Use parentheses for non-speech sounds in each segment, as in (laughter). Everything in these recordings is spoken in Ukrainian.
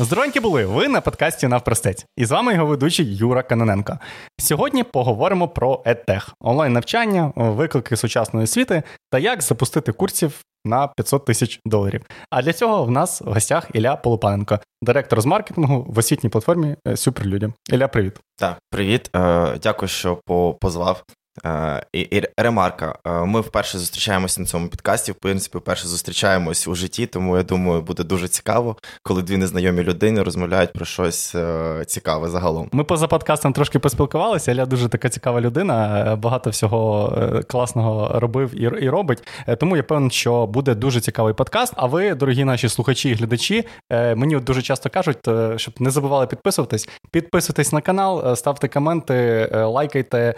Здоровенькі були ви на подкасті Навпростець. І з вами його ведучий Юра Каноненко. Сьогодні поговоримо про EdTech, онлайн-навчання, виклики сучасної освіти та як запустити курсів на 500 тисяч доларів. А для цього в нас в гостях Ілля Полупаненко, директор з маркетингу в освітній платформі Суперлюдям. Ілля, привіт. Так, привіт. Е, дякую, що позвав. Е, і, ремарка. Е, ми вперше зустрічаємося на цьому підкасті. В принципі, вперше зустрічаємось у житті, тому я думаю, буде дуже цікаво, коли дві незнайомі людини розмовляють про щось е, цікаве загалом. Ми поза подкастом трошки поспілкувалися. Аля дуже така цікава людина, багато всього класного робив і, і робить. Тому я певен, що буде дуже цікавий подкаст. А ви, дорогі наші слухачі і глядачі, мені дуже часто кажуть, щоб не забували підписуватись. Підписуйтесь на канал, ставте коменти, лайкайте,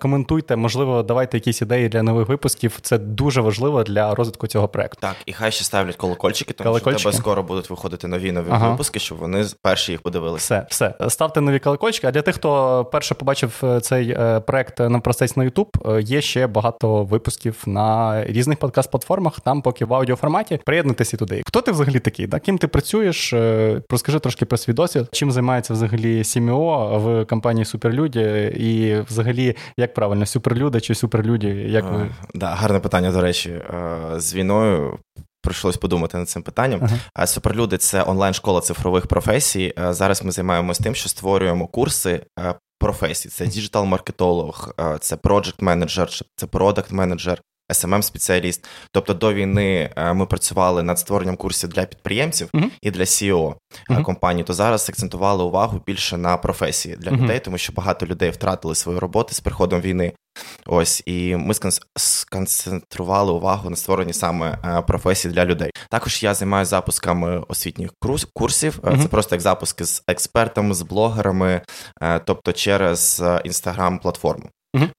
коментуйте коментуйте, можливо, давайте якісь ідеї для нових випусків. Це дуже важливо для розвитку цього проекту. Так, і хай ще ставлять колокольчики, тому колокольчики. що в тебе скоро будуть виходити нові нові ага. випуски, щоб вони перші їх подивилися. Все, все. Ставте нові колокольчики. А для тих, хто перше побачив е, цей е, проект на простець на YouTube, є ще багато випусків на різних подкаст-платформах. Там поки в аудіоформаті. Приєднуйтеся туди. Хто ти взагалі такий? Да? Ким ти працюєш? Е, розкажи трошки про свій досвід. Чим займається взагалі СімІО в компанії Суперлюді, і взагалі як правильно суперлюди чи суперлюді? Як ви? Да, гарне питання, до речі, з війною. Прийшлось подумати над цим питанням. Uh-huh. Суперлюди це онлайн-школа цифрових професій. Зараз ми займаємося тим, що створюємо курси професій. Це діджитал-маркетолог, це проджект менеджер, це продакт менеджер, smm спеціаліст Тобто до війни е, ми працювали над створенням курсів для підприємців uh-huh. і для CEO uh-huh. компанії. То зараз акцентували увагу більше на професії для uh-huh. людей, тому що багато людей втратили свої роботи з приходом війни. Ось і ми сконцентрували увагу на створенні саме е, професій для людей. Також я займаюся запусками освітніх курсів. Mm-hmm. Це просто як запуски з експертами, з блогерами, тобто через інстаграм-платформу.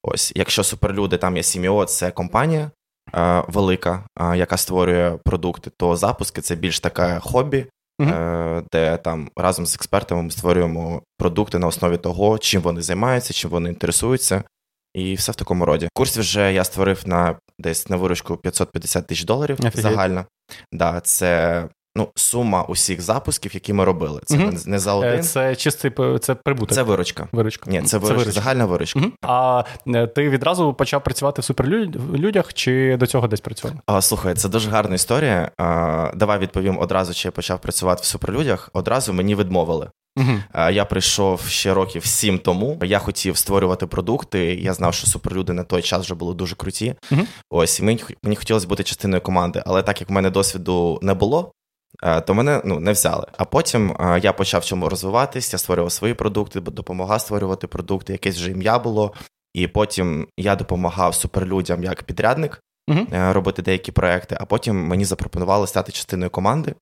Ось, якщо суперлюди, там є Сіміо, це компанія е, велика, е, яка створює продукти, то запуски це більш таке хобі, е, де там разом з експертами ми створюємо продукти на основі того, чим вони займаються, чим вони інтересуються, і все в такому роді. Курс вже я створив на десь на виручку 550 тисяч доларів Офігеть. загально. Да, Це Ну, сума усіх запусків, які ми робили. Це угу. не за один. Е, це чистий це прибуток. Це виручка. Виручка. Ні, це, виручка, виручка. загальна виручка. Угу. А е, ти відразу почав працювати в суперлюдях чи до цього десь працював? А, Слухай, це дуже гарна історія. А, Давай відповім одразу, чи я почав працювати в суперлюдях. Одразу мені відмовили. Uh-huh. Я прийшов ще років сім тому. Я хотів створювати продукти. Я знав, що суперлюди на той час вже були дуже круті. Uh-huh. Ось мені мені хотілося бути частиною команди, але так як в мене досвіду не було, Е, то мене ну, не взяли. А потім е, я почав в цьому розвиватись, я створював свої продукти, допомагав створювати продукти, якесь вже ім'я було. І потім я допомагав суперлюдям як підрядник uh робити деякі проекти, а потім мені запропонували стати частиною команди,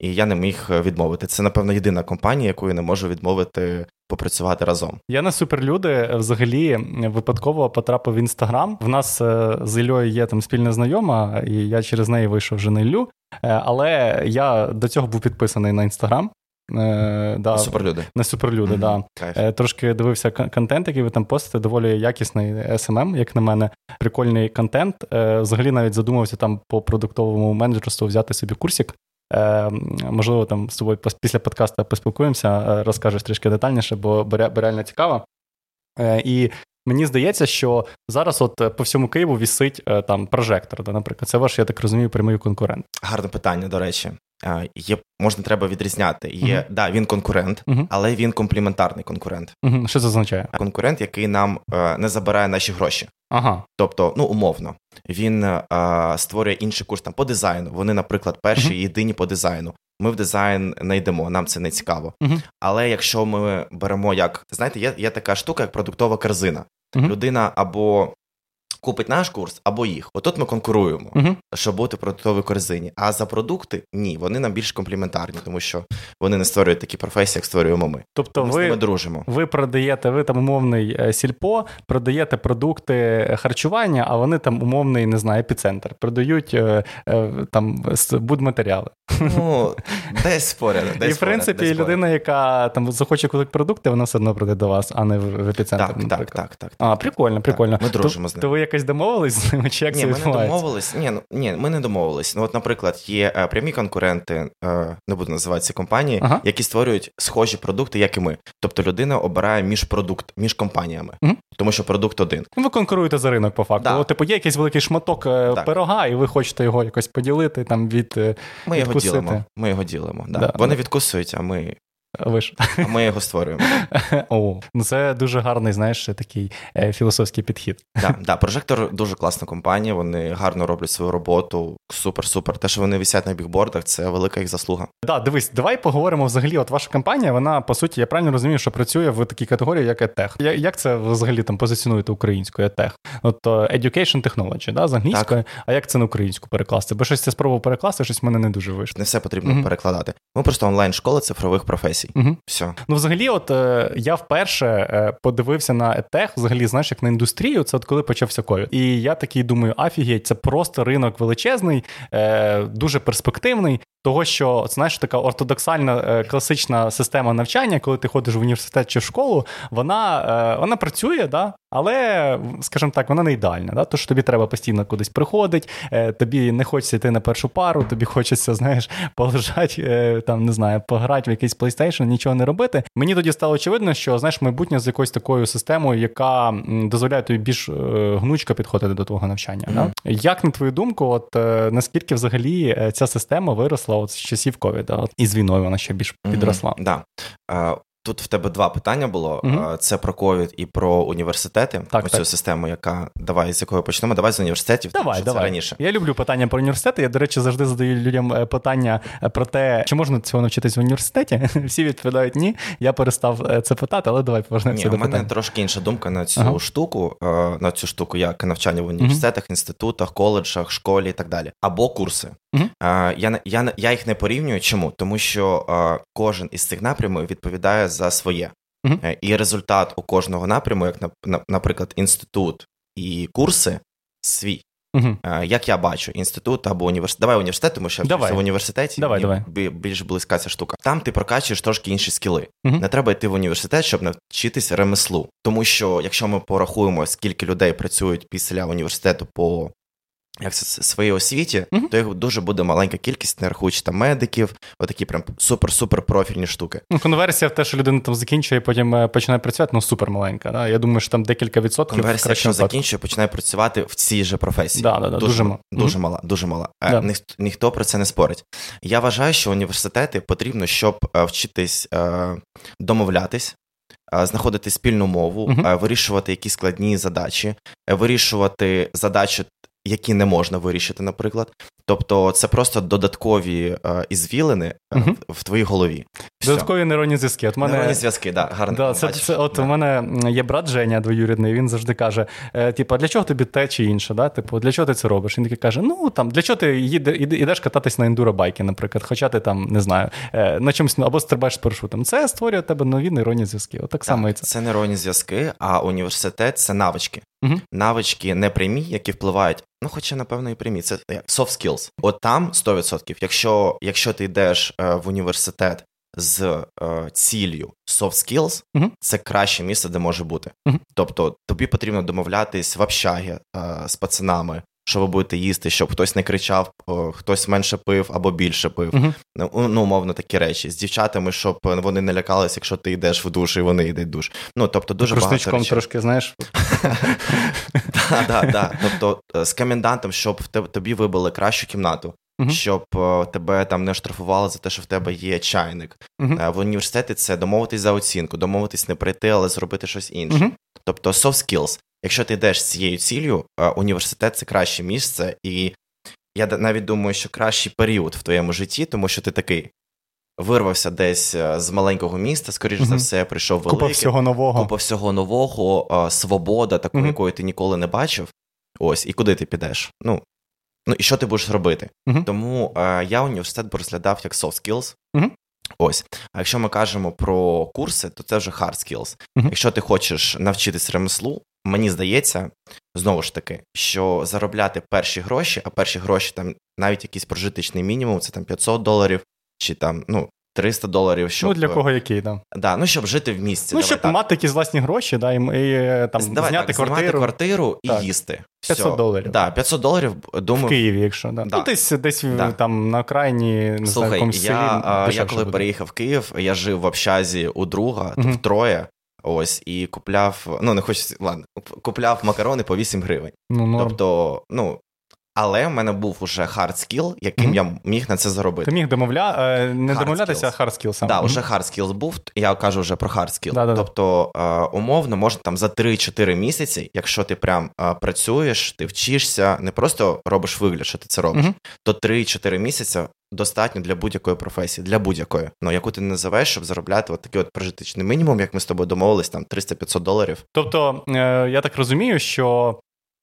і я не міг відмовити. Це, напевно, єдина компанія, яку я не можу відмовити попрацювати разом. Я на суперлюди взагалі випадково потрапив в інстаграм. В нас з Ільою є там спільна знайома, і я через неї вийшов вже на Іллю. Е, але я до цього був підписаний на інстаграм. Е, да, на суперлюди. На суперлюди, mm-hmm. да. Е, трошки дивився контент, який ви там постите, доволі якісний SMM, як на мене, прикольний контент. Е, взагалі навіть задумався там по продуктовому менеджерству взяти собі курсик. Е, можливо, там з тобою після подкасту поспілкуємося, розкажеш трішки детальніше, бо реально цікаво. І Мені здається, що зараз, от е, по всьому Києву, вісить е, там прожектор. Да, наприклад, це ваш, я так розумію, прямий конкурент. Гарне питання, до речі. Є можна треба відрізняти. Є uh-huh. да, він конкурент, uh-huh. але він компліментарний конкурент. Uh-huh. Що це означає? Конкурент, який нам е, не забирає наші гроші. Ага. Тобто, ну умовно, він е, створює інший курс там по дизайну. Вони, наприклад, перші єдині по дизайну. Ми в дизайн не йдемо, нам це не цікаво. Але якщо ми беремо як знаєте, є є така штука, як продуктова корзина. Людина або купить наш курс, або їх. Отут ми конкуруємо, uh щоб бути в продуктовій корзині. А за продукти ні, вони нам більш компліментарні, тому що вони не створюють такі професії, як створюємо ми. Тобто ми ви, з ними дружимо. Ви продаєте, ви там умовний е, сільпо, продаєте продукти харчування, а вони там умовний, не знаю, епіцентр. Продають е, е, там будматеріали. Ну, десь поряд. Десь І, в принципі, поряд, людина, яка там захоче купити продукти, вона все одно прийде до вас, а не в епіцентр. Так, так, так, так. А, прикольно, прикольно. Так, ми дружимо то, з ним. Якось домовились з ними? Чи як ні, це ми не домовились. Ні, ну, ні, ми не домовились. Ну, от, наприклад, є е, прямі конкуренти, е, не буду називати ці компанії, ага. які створюють схожі продукти, як і ми. Тобто людина обирає між продукт, між компаніями, угу. тому що продукт один. Ну, ви конкуруєте за ринок по факту. Да. От, типу, є якийсь великий шматок е, так. пирога, і ви хочете його якось поділити там від. Ми його ділимо. Ми його ділимо. Да. Да. Вони відкусують, а ми ви ж. А ми його створюємо. (laughs) О, ну Це дуже гарний, знаєш, такий е, філософський підхід. Да, да, Прожектор дуже класна компанія, вони гарно роблять свою роботу. Супер-супер. Те, що вони висять на бігбордах, це велика їх заслуга. Да, дивись, давай поговоримо взагалі. От ваша компанія, вона по суті, я правильно розумію, що працює в такій категорії, як ETech. Як це взагалі там позиціонуєте українською ETech? От Education Technology, да, з англійської, так. а як це на українську перекласти? Бо щось це спробував перекласти, щось в мене не дуже вийшло. Не все потрібно mm-hmm. перекладати. Ми просто онлайн-школа цифрових професій професій. Угу. Все. Ну, взагалі, от е, я вперше е, подивився на етех, взагалі, знаєш, як на індустрію, це от коли почався ковід. І я такий думаю, афігеть, це просто ринок величезний, е, дуже перспективний. Того, що знаєш, така ортодоксальна е, класична система навчання, коли ти ходиш в університет чи в школу, вона е, вона працює, да? Але, скажімо так, вона не ідеальна. Да? Тож тобі треба постійно кудись приходити, е, тобі не хочеться йти на першу пару, тобі хочеться, знаєш, (laughs) полежати, там не знаю, пограти в якийсь PlayStation, нічого не робити. Мені тоді стало очевидно, що знаєш, майбутнє з якоюсь такою системою, яка дозволяє тобі більш гнучко підходити до твого навчання. Mm-hmm. Да? Як на твою думку, от наскільки взагалі ця система виросла? от з часів ковіда, і з війною вона ще більш підросла. Mm-hmm, да. Тут в тебе два питання було: mm це про ковід і про університети. Так, Оцю так. систему, яка давай з якої почнемо. Давай з університетів. Давай, тому, давай. Це раніше. Я люблю питання про університети. Я, до речі, завжди задаю людям е, питання е, про те, чи можна цього навчитись в університеті. (laughs) Всі відповідають ні. Я перестав е, це питати, але давай повернемося до питання. У мене трошки інша думка на цю ага. штуку, на цю штуку, як навчання в університетах, mm інститутах, коледжах, школі і так далі. Або курси. Mm Я я, я їх не порівнюю. Чому? Тому що кожен із цих напрямів відповідає за своє. Uh-huh. І результат у кожного напряму, як, наприклад, інститут і курси, свій. Uh-huh. Як я бачу, інститут або університет. Давай університет, тому що давай. в університеті давай, давай. більш близька ця штука. Там ти прокачуєш трошки інші скіли. Uh-huh. Не треба йти в університет, щоб навчитися ремеслу. Тому що, якщо ми порахуємо, скільки людей працюють після університету по як це своїй освіті, mm-hmm. то їх дуже буде маленька кількість, не рахуючи там медиків, отакі прям супер-супер профільні штуки. Ну, конверсія в те, що людина там закінчує, потім е, починає працювати, ну супер маленька. Да? Я думаю, що там декілька відсотків. Конверсія, якщо закінчує, починає працювати в цій же професії. Да, да, да, дуже дуже, дуже mm-hmm. мала, дуже мала. Е, да. Ніх, ніхто про це не спорить. Я вважаю, що університети потрібно, щоб е, вчитись домовлятись. Знаходити спільну мову, uh-huh. вирішувати якісь складні задачі, вирішувати задачі які не можна вирішити, наприклад. Тобто це просто додаткові е, ізвілини uh в твоїй голові. Все. Додаткові нейронні зв'язки. От мене... Нейронні зв'язки, да, гарно. Да, це, це, От да. у мене є брат Женя двоюрідний, він завжди каже: е, типу, для чого тобі те чи інше? Да? Типу, для чого ти це робиш? Він такий каже: ну там для чого ти їде, йдеш кататись на ендуробайки, наприклад, хоча ти там не знаю, е, на чомусь або стрибаєш з парашутом. Це створює тебе нові нейронні зв'язки. От так, так само і це. Це нейронні зв'язки, а університет це навички. Угу. Навички не прямі, які впливають. Ну, хоча, напевно, і прямі. Це як soft skills. От там 100%. Якщо якщо ти йдеш е, в університет з е, ціллю soft skills, угу. це краще місце, де може бути. Угу. Тобто тобі потрібно домовлятись в общагі е, з пацанами, що ви будете їсти, щоб хтось не кричав, хтось менше пив або більше пив. Uh-huh. Ну, умовно, такі речі. З дівчатами, щоб вони не лякалися, якщо ти йдеш в душ і вони йдуть в душ. Ну, тобто, дуже багато речей. трошки, знаєш. Так, так, так. Тобто, е, з комендантом, щоб тобі вибили кращу кімнату. Uh-huh. Щоб е, тебе там не штрафували за те, що в тебе є чайник. Uh-huh. В університеті це домовитись за оцінку, домовитись не прийти, але зробити щось інше. Uh-huh. Тобто soft skills. Якщо ти йдеш з цією ціллю, університет це краще місце, і я навіть думаю, що кращий період в твоєму житті, тому що ти такий вирвався десь е, з маленького міста, скоріш за все, прийшов великий. Купа всього нового. Купа всього нового, свобода, таку, якої ти ніколи не бачив. Ось, і куди ти підеш? Ну, ну і що ти будеш робити? Тому е, я університет розглядав як soft skills. Ось, а якщо ми кажемо про курси, то це вже hard skills. Uh-huh. Якщо ти хочеш навчитись ремеслу, мені здається, знову ж таки, що заробляти перші гроші, а перші гроші там навіть якийсь прожиточний мінімум, це там 500 доларів, чи там ну 300 доларів. Щоб, Ну, для кого який, да. Да, ну, щоб жити в місті. Ну, давай щоб так. мати якісь власні гроші, да, і, і там, Давай зняти так, квартиру. знімати квартиру і Так. їсти. 500 Всьо. доларів. Да, 500 доларів, думаю, В Києві, якщо да. Да. Ну, десь десь Да. там на окраїні, не знаю, Слухай, якомусь я, селі. а, я коли буде. переїхав в Київ, я жив в общазі у друга, Мгм. втроє. Ось і купляв, ну не хочу ладно, купляв макарони по 8 гривень. Ну, норм. Тобто, ну але в мене був уже hard skill, яким Мгм. я міг на це заробити. Ти міг домовля... е, не Hard домовлятися, а hard skill сам. Да, Мгм. вже hard skills був, я кажу вже про hard skill. Да-да-да. Тобто, е, умовно, можна там за 3-4 місяці, якщо ти прям е, працюєш, ти вчишся, не просто робиш вигляд, що ти це робиш, Мгм. то 3-4 місяці достатньо для будь-якої професії, для будь-якої, ну яку ти не називаєш, щоб заробляти от такий от прожиточний мінімум, як ми з тобою домовились, там 300-500 доларів. Тобто, е, я так розумію, що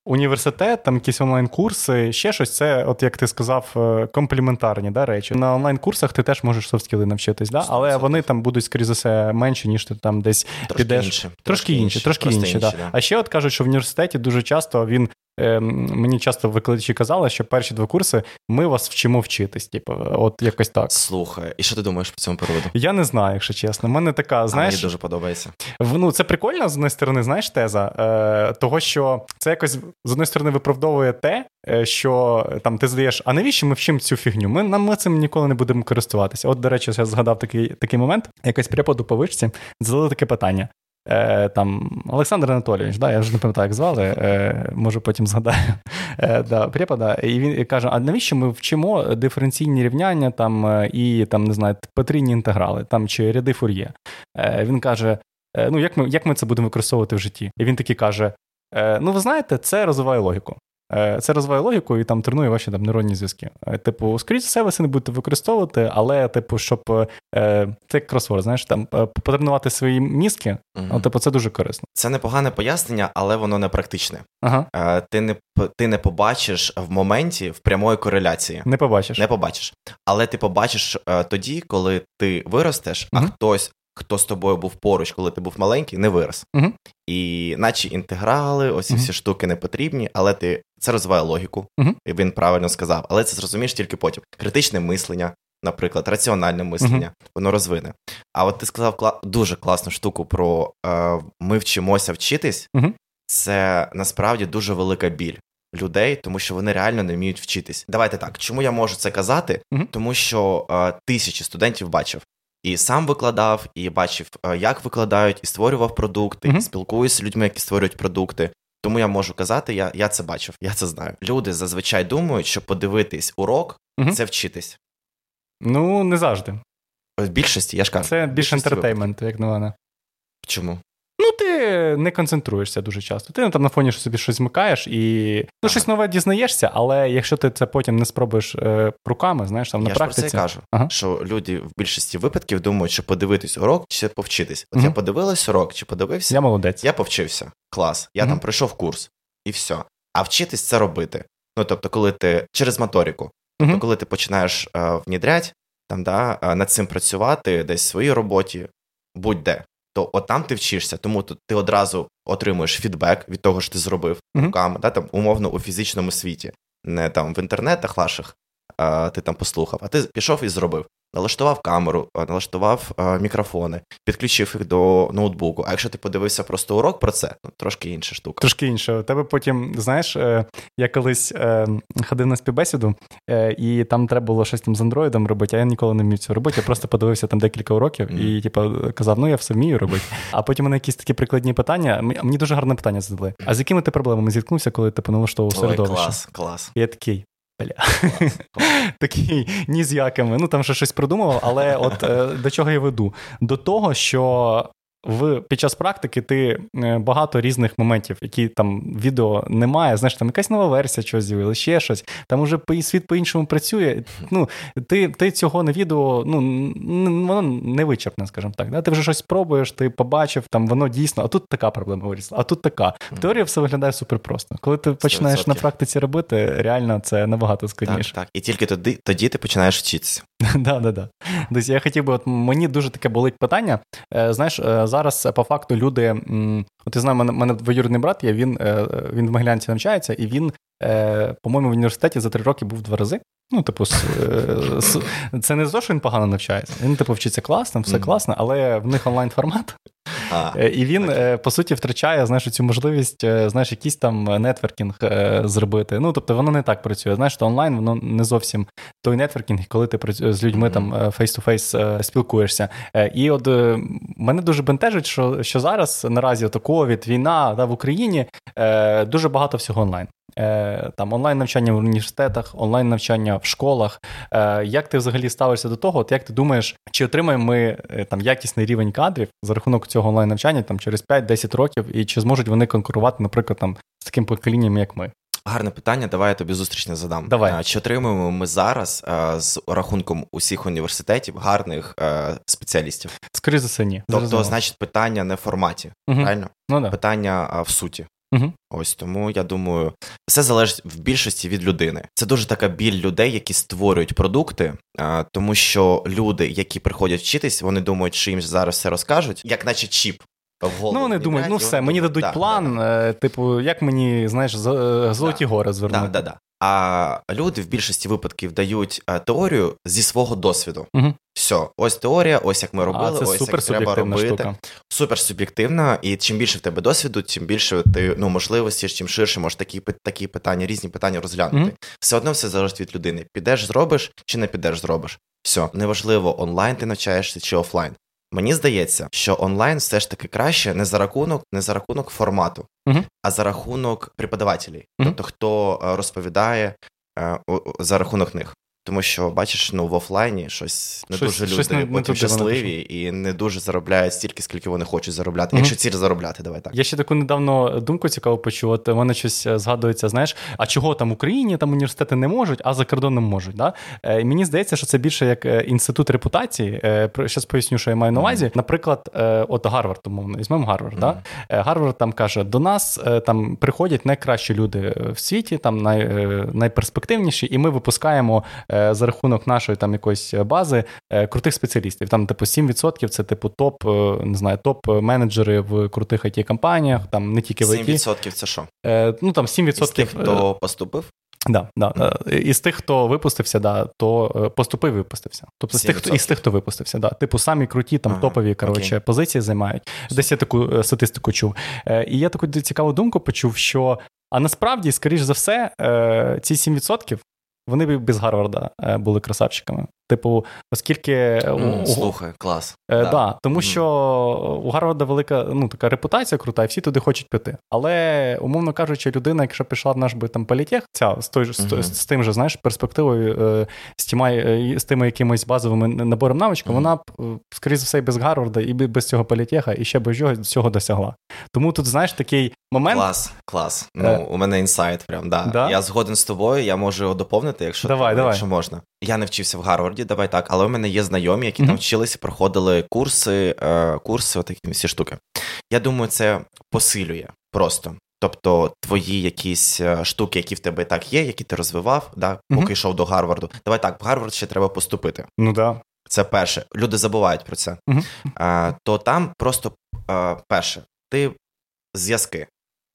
університет, там якісь онлайн-курси, ще щось, це, от як ти сказав, е, компліментарні да, речі. На онлайн-курсах ти теж можеш софт-скіли навчитись, да? але вони там будуть, скоріше за все, менше, ніж ти там десь Трошки підеш. інші. Трошки інші, трошки просто інші, да. А ще от кажуть, що в університеті дуже часто він. Е, Мені часто викладачі казали, що перші два курси ми вас вчимо вчитись. Типу, от якось так. Слухай, і що ти думаєш по цьому приводу? Я не знаю, якщо чесно. У мене така, А знаєш, мені дуже подобається. Ну, це прикольно, з однієї сторони, знаєш, теза, е, того, що це якось з однієї сторони виправдовує те, е, що е, там ти задаєш, а навіщо ми вчимо цю фігню? Ми, нам- ми цим ніколи не будемо користуватися. От, до речі, я згадав такий, такий момент, якось преподу по вишці, задали таке питання. Е, там Олександр Анатолійович, да, я вже не пам'ятаю, як звали, е, може потім згадаю. (laughs) Е, да, препода, і він каже: а навіщо ми вчимо диференційні рівняння там е, і там не знаю, потрійні інтеграли там чи ряди фур'є? Е, він каже: е, ну як ми, як ми це будемо використовувати в житті? І він таки каже: е, ну, ви знаєте, це розвиває логіку. Е, Це розвиває логіку і там тренує ваші там нейронні зв'язки. Е, Типу, скоріше за все, ви це не будете використовувати, але, типу, щоб е, це як кросворд, знаєш, там потренувати свої мізки, Мгм. ну, типу, це дуже корисно. Це непогане пояснення, але воно не практичне. Ага, Ти не ти не побачиш в моменті в прямої кореляції. не побачиш. Не побачиш. Але ти побачиш тоді, коли ти виростеш, а хтось, хто з тобою був поруч, коли ти був маленький, не вирос. Мгм. І наче інтеграли, ось Мгм. всі штуки не потрібні, але ти це розвиває логіку, Мгм. і він правильно сказав. Але це зрозумієш тільки потім. Критичне мислення, наприклад, раціональне мислення, воно розвине. А от ти сказав кла- дуже класну штуку про е, ми вчимося вчитись. Це насправді дуже велика біль людей, тому що вони реально не вміють вчитись. Давайте так. Чому я можу це казати? Мгм. Тому що е, тисячі студентів бачив. І сам викладав, і бачив, е, як викладають, і створював продукти, Мгм. і спілкуюся з людьми, які створюють продукти. Тому я можу казати, я, я це бачив, я це знаю. Люди зазвичай думають, що подивитись урок Мгм. це вчитись. Ну, не завжди. В більшості, я ж кажу. Це більш ентертеймент, як на мене. Чому? Ну, ти не концентруєшся дуже часто. Ти там на фоні собі щось змикаєш і ну, Ага. щось нове дізнаєшся, але якщо ти це потім не спробуєш е, руками, знаєш, там на я ж про це кажу, Ага. що люди в більшості випадків думають, що подивитись урок чи повчитись. От Мгм. я подивилась урок чи подивився, Я молодець. я повчився. Клас. Я Мгм. там пройшов курс, і все. А вчитись це робити. Ну тобто, коли ти через моторику, тобто, коли ти починаєш е, внідрять, там да, е, над цим працювати десь в своїй роботі, будь-де, то от там ти вчишся, тому то ти одразу отримуєш фідбек від того, що ти зробив Мгм. руками, да, там, умовно у фізичному світі, не там в інтернетах ваших. а, Ти там послухав, а ти пішов і зробив. Налаштував камеру, е, налаштував е, мікрофони, підключив їх до ноутбуку. А якщо ти подивився просто урок про це, ну трошки інша штука. Трошки інше. У тебе потім, знаєш, е, я колись ходив на співбесіду, і там треба було щось там з андроїдом робити, а я ніколи не вмів цього робити. Я просто подивився там декілька уроків і, типу, казав, ну я все вмію робити. А потім мене якісь такі прикладні питання. Мені дуже гарне питання задали. А з якими ти проблемами зіткнувся, коли ти налаштовував Ой, середовище? клас, клас. Я такий. Бля. (laughs) Такий ні з якими. Ну там ще щось придумав, але от е, до чого я веду? До того, що в під час практики ти е, багато різних моментів, які там відео немає. Знаєш, там якась нова версія чогось з'явилася, ще щось. Там уже світ по-іншому працює. Ну, ти, ти цього на відео, ну воно не вичерпне, скажімо так. Да? Ти вже щось пробуєш, ти побачив, там воно дійсно, а тут така проблема вирісла, а тут така. В теорії все виглядає супер просто. Коли ти починаєш на 100%. практиці робити, реально це набагато складніше. так. І тільки тоді, тоді ти починаєш вчитися. (laughs) Да, да, да. Десь я хотів би, от мені дуже таке болить питання. Е, Знаєш, е, зараз по факту люди. От я знаю, мене мене двоюрідний брат є, він він в Могилянці навчається, і він, по-моєму, в університеті за три роки був два рази. Ну, типу, це не за що він погано навчається. Він, типу, вчиться класно, все класно, але в них онлайн формат. А, е, І він, okay. по суті, втрачає знаєш, цю можливість е, знаєш, якийсь там нетворкінг е, зробити. Ну, тобто, воно не так працює. Знаєш, то онлайн воно не зовсім той нетворкінг, коли ти з людьми mm-hmm. там face-to-face спілкуєшся. І от мене дуже бентежить, що що зараз наразі ото ковід, війна да, в Україні дуже багато всього онлайн. Там онлайн навчання в університетах, онлайн навчання в школах. Як ти взагалі ставишся до того? От як ти думаєш, чи отримаємо ми там якісний рівень кадрів за рахунок цього онлайн навчання там через 5-10 років, і чи зможуть вони конкурувати, наприклад, там з таким поколінням, як ми? Гарне питання. Давай я тобі зустріч не задам. Давай. Чи отримуємо ми зараз а, з рахунком усіх університетів гарних а, спеціалістів? Скоріше за все, ні. Тобто, Зрозуміло. значить, питання не в форматі, угу. правильно? Ну, да. Питання а, в суті. Угу. Ось тому я думаю, все залежить в більшості від людини. Це дуже така біль людей, які створюють продукти, а, тому що люди, які приходять вчитись, вони думають, що їм зараз все розкажуть, як наче чіп. Ну, вони думають, ну все, мені дадуть да, план, да. Е, типу, як мені, знаєш, е, золоті да, гори звернути. Да, да, да. А люди в більшості випадків дають е, теорію зі свого досвіду. Угу. Все, ось теорія, ось як ми робили, а, це ось як треба робити. Штука. Супер суб'єктивна, і чим більше в тебе досвіду, тим більше ти ну можливості, чим ширше можеш такі такі питання, різні питання розглянути. Угу. Все одно все залежить від людини. Підеш, зробиш чи не підеш, зробиш. Все, неважливо, онлайн ти навчаєшся чи офлайн. Мені здається, що онлайн все ж таки краще не за рахунок, не за рахунок формату, uh а за рахунок преподавателів, uh тобто хто е, розповідає е, за рахунок них. Тому що бачиш, ну в офлайні щось не щось, дуже щось не, потім не щасливі і не дуже заробляють стільки, скільки вони хочуть заробляти. Mm-hmm. Якщо ціль заробляти, давай так. Я ще таку недавно думку цікаво почув. От мене щось е, згадується, знаєш, а чого там в Україні там університети не можуть, а за кордоном можуть. Да? Е, Мені здається, що це більше як е, інститут репутації. Щас поясню, що я маю на увазі. Mm-hmm. Наприклад, от Гарвард, умовно, візьмемо Гарвард. Mm-hmm. Да? Гарвард там каже: до нас там приходять найкращі люди в світі, там най, найперспективніші, і ми випускаємо. Е, за рахунок нашої там якоїсь бази е, крутих спеціалістів. Там, типу, 7% це типу топ, е, не знаю, топ-менеджери в крутих it компаніях там не тільки в IT. 7% це що? Ну там 7% Із тих, хто поступив. Да, да. Mm. Із тих, хто випустився, да, то поступив і випустився. Тобто з тих, хто, із тих, хто випустився, да. Типу самі круті, там ага, топові коротше, позиції займають. Десь я таку статистику чув. І я таку цікаву думку почув, що а насправді, скоріш за все, ці 7% вони б без Гарварда е, були красавчиками. Типу, оскільки mm, слухай, клас. Е, да. да. Тому mm. що у Гарварда велика ну, така репутація крута, і всі туди хочуть піти. Але, умовно кажучи, людина, якщо пішла в наш би там політех, ця з той mm-hmm. з, з тим же, знаєш, перспективою, е, з тіма, е, з тими якимись базовими набором навичок, mm-hmm. вона б, скоріше за все, і без Гарварда, і без цього політеха, і ще без цього досягла. Тому тут, знаєш, такий момент. Клас, клас. Ну, е... у мене інсайт, прям да. да. Я згоден з тобою, я можу його доповнити, якщо давай, давай. якщо можна. Я не вчився в Гарварді, давай так, але у мене є знайомі, які mm-hmm. там вчилися, проходили курси, е, курси, отакі всі штуки. Я думаю, це посилює просто. Тобто твої якісь е, штуки, які в тебе так є, які ти розвивав, да, поки mm-hmm. йшов до Гарварду. Давай так, в Гарвард ще треба поступити. Ну да. Це перше. Люди забувають про це. Mm-hmm. А, То там просто а, перше, ти зв'язки.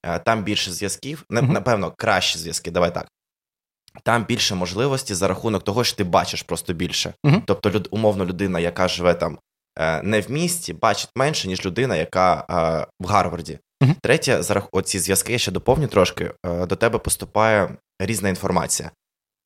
А, там більше зв'язків, напевно, кращі зв'язки. Давай так. Там більше можливості за рахунок того, що ти бачиш просто більше. Uh-huh. Тобто, люд, умовно, людина, яка живе там е, не в місті, бачить менше, ніж людина, яка е, в Гарварді. Uh-huh. Третє, за оці зв'язки я ще доповню трошки. Е, до тебе поступає різна інформація.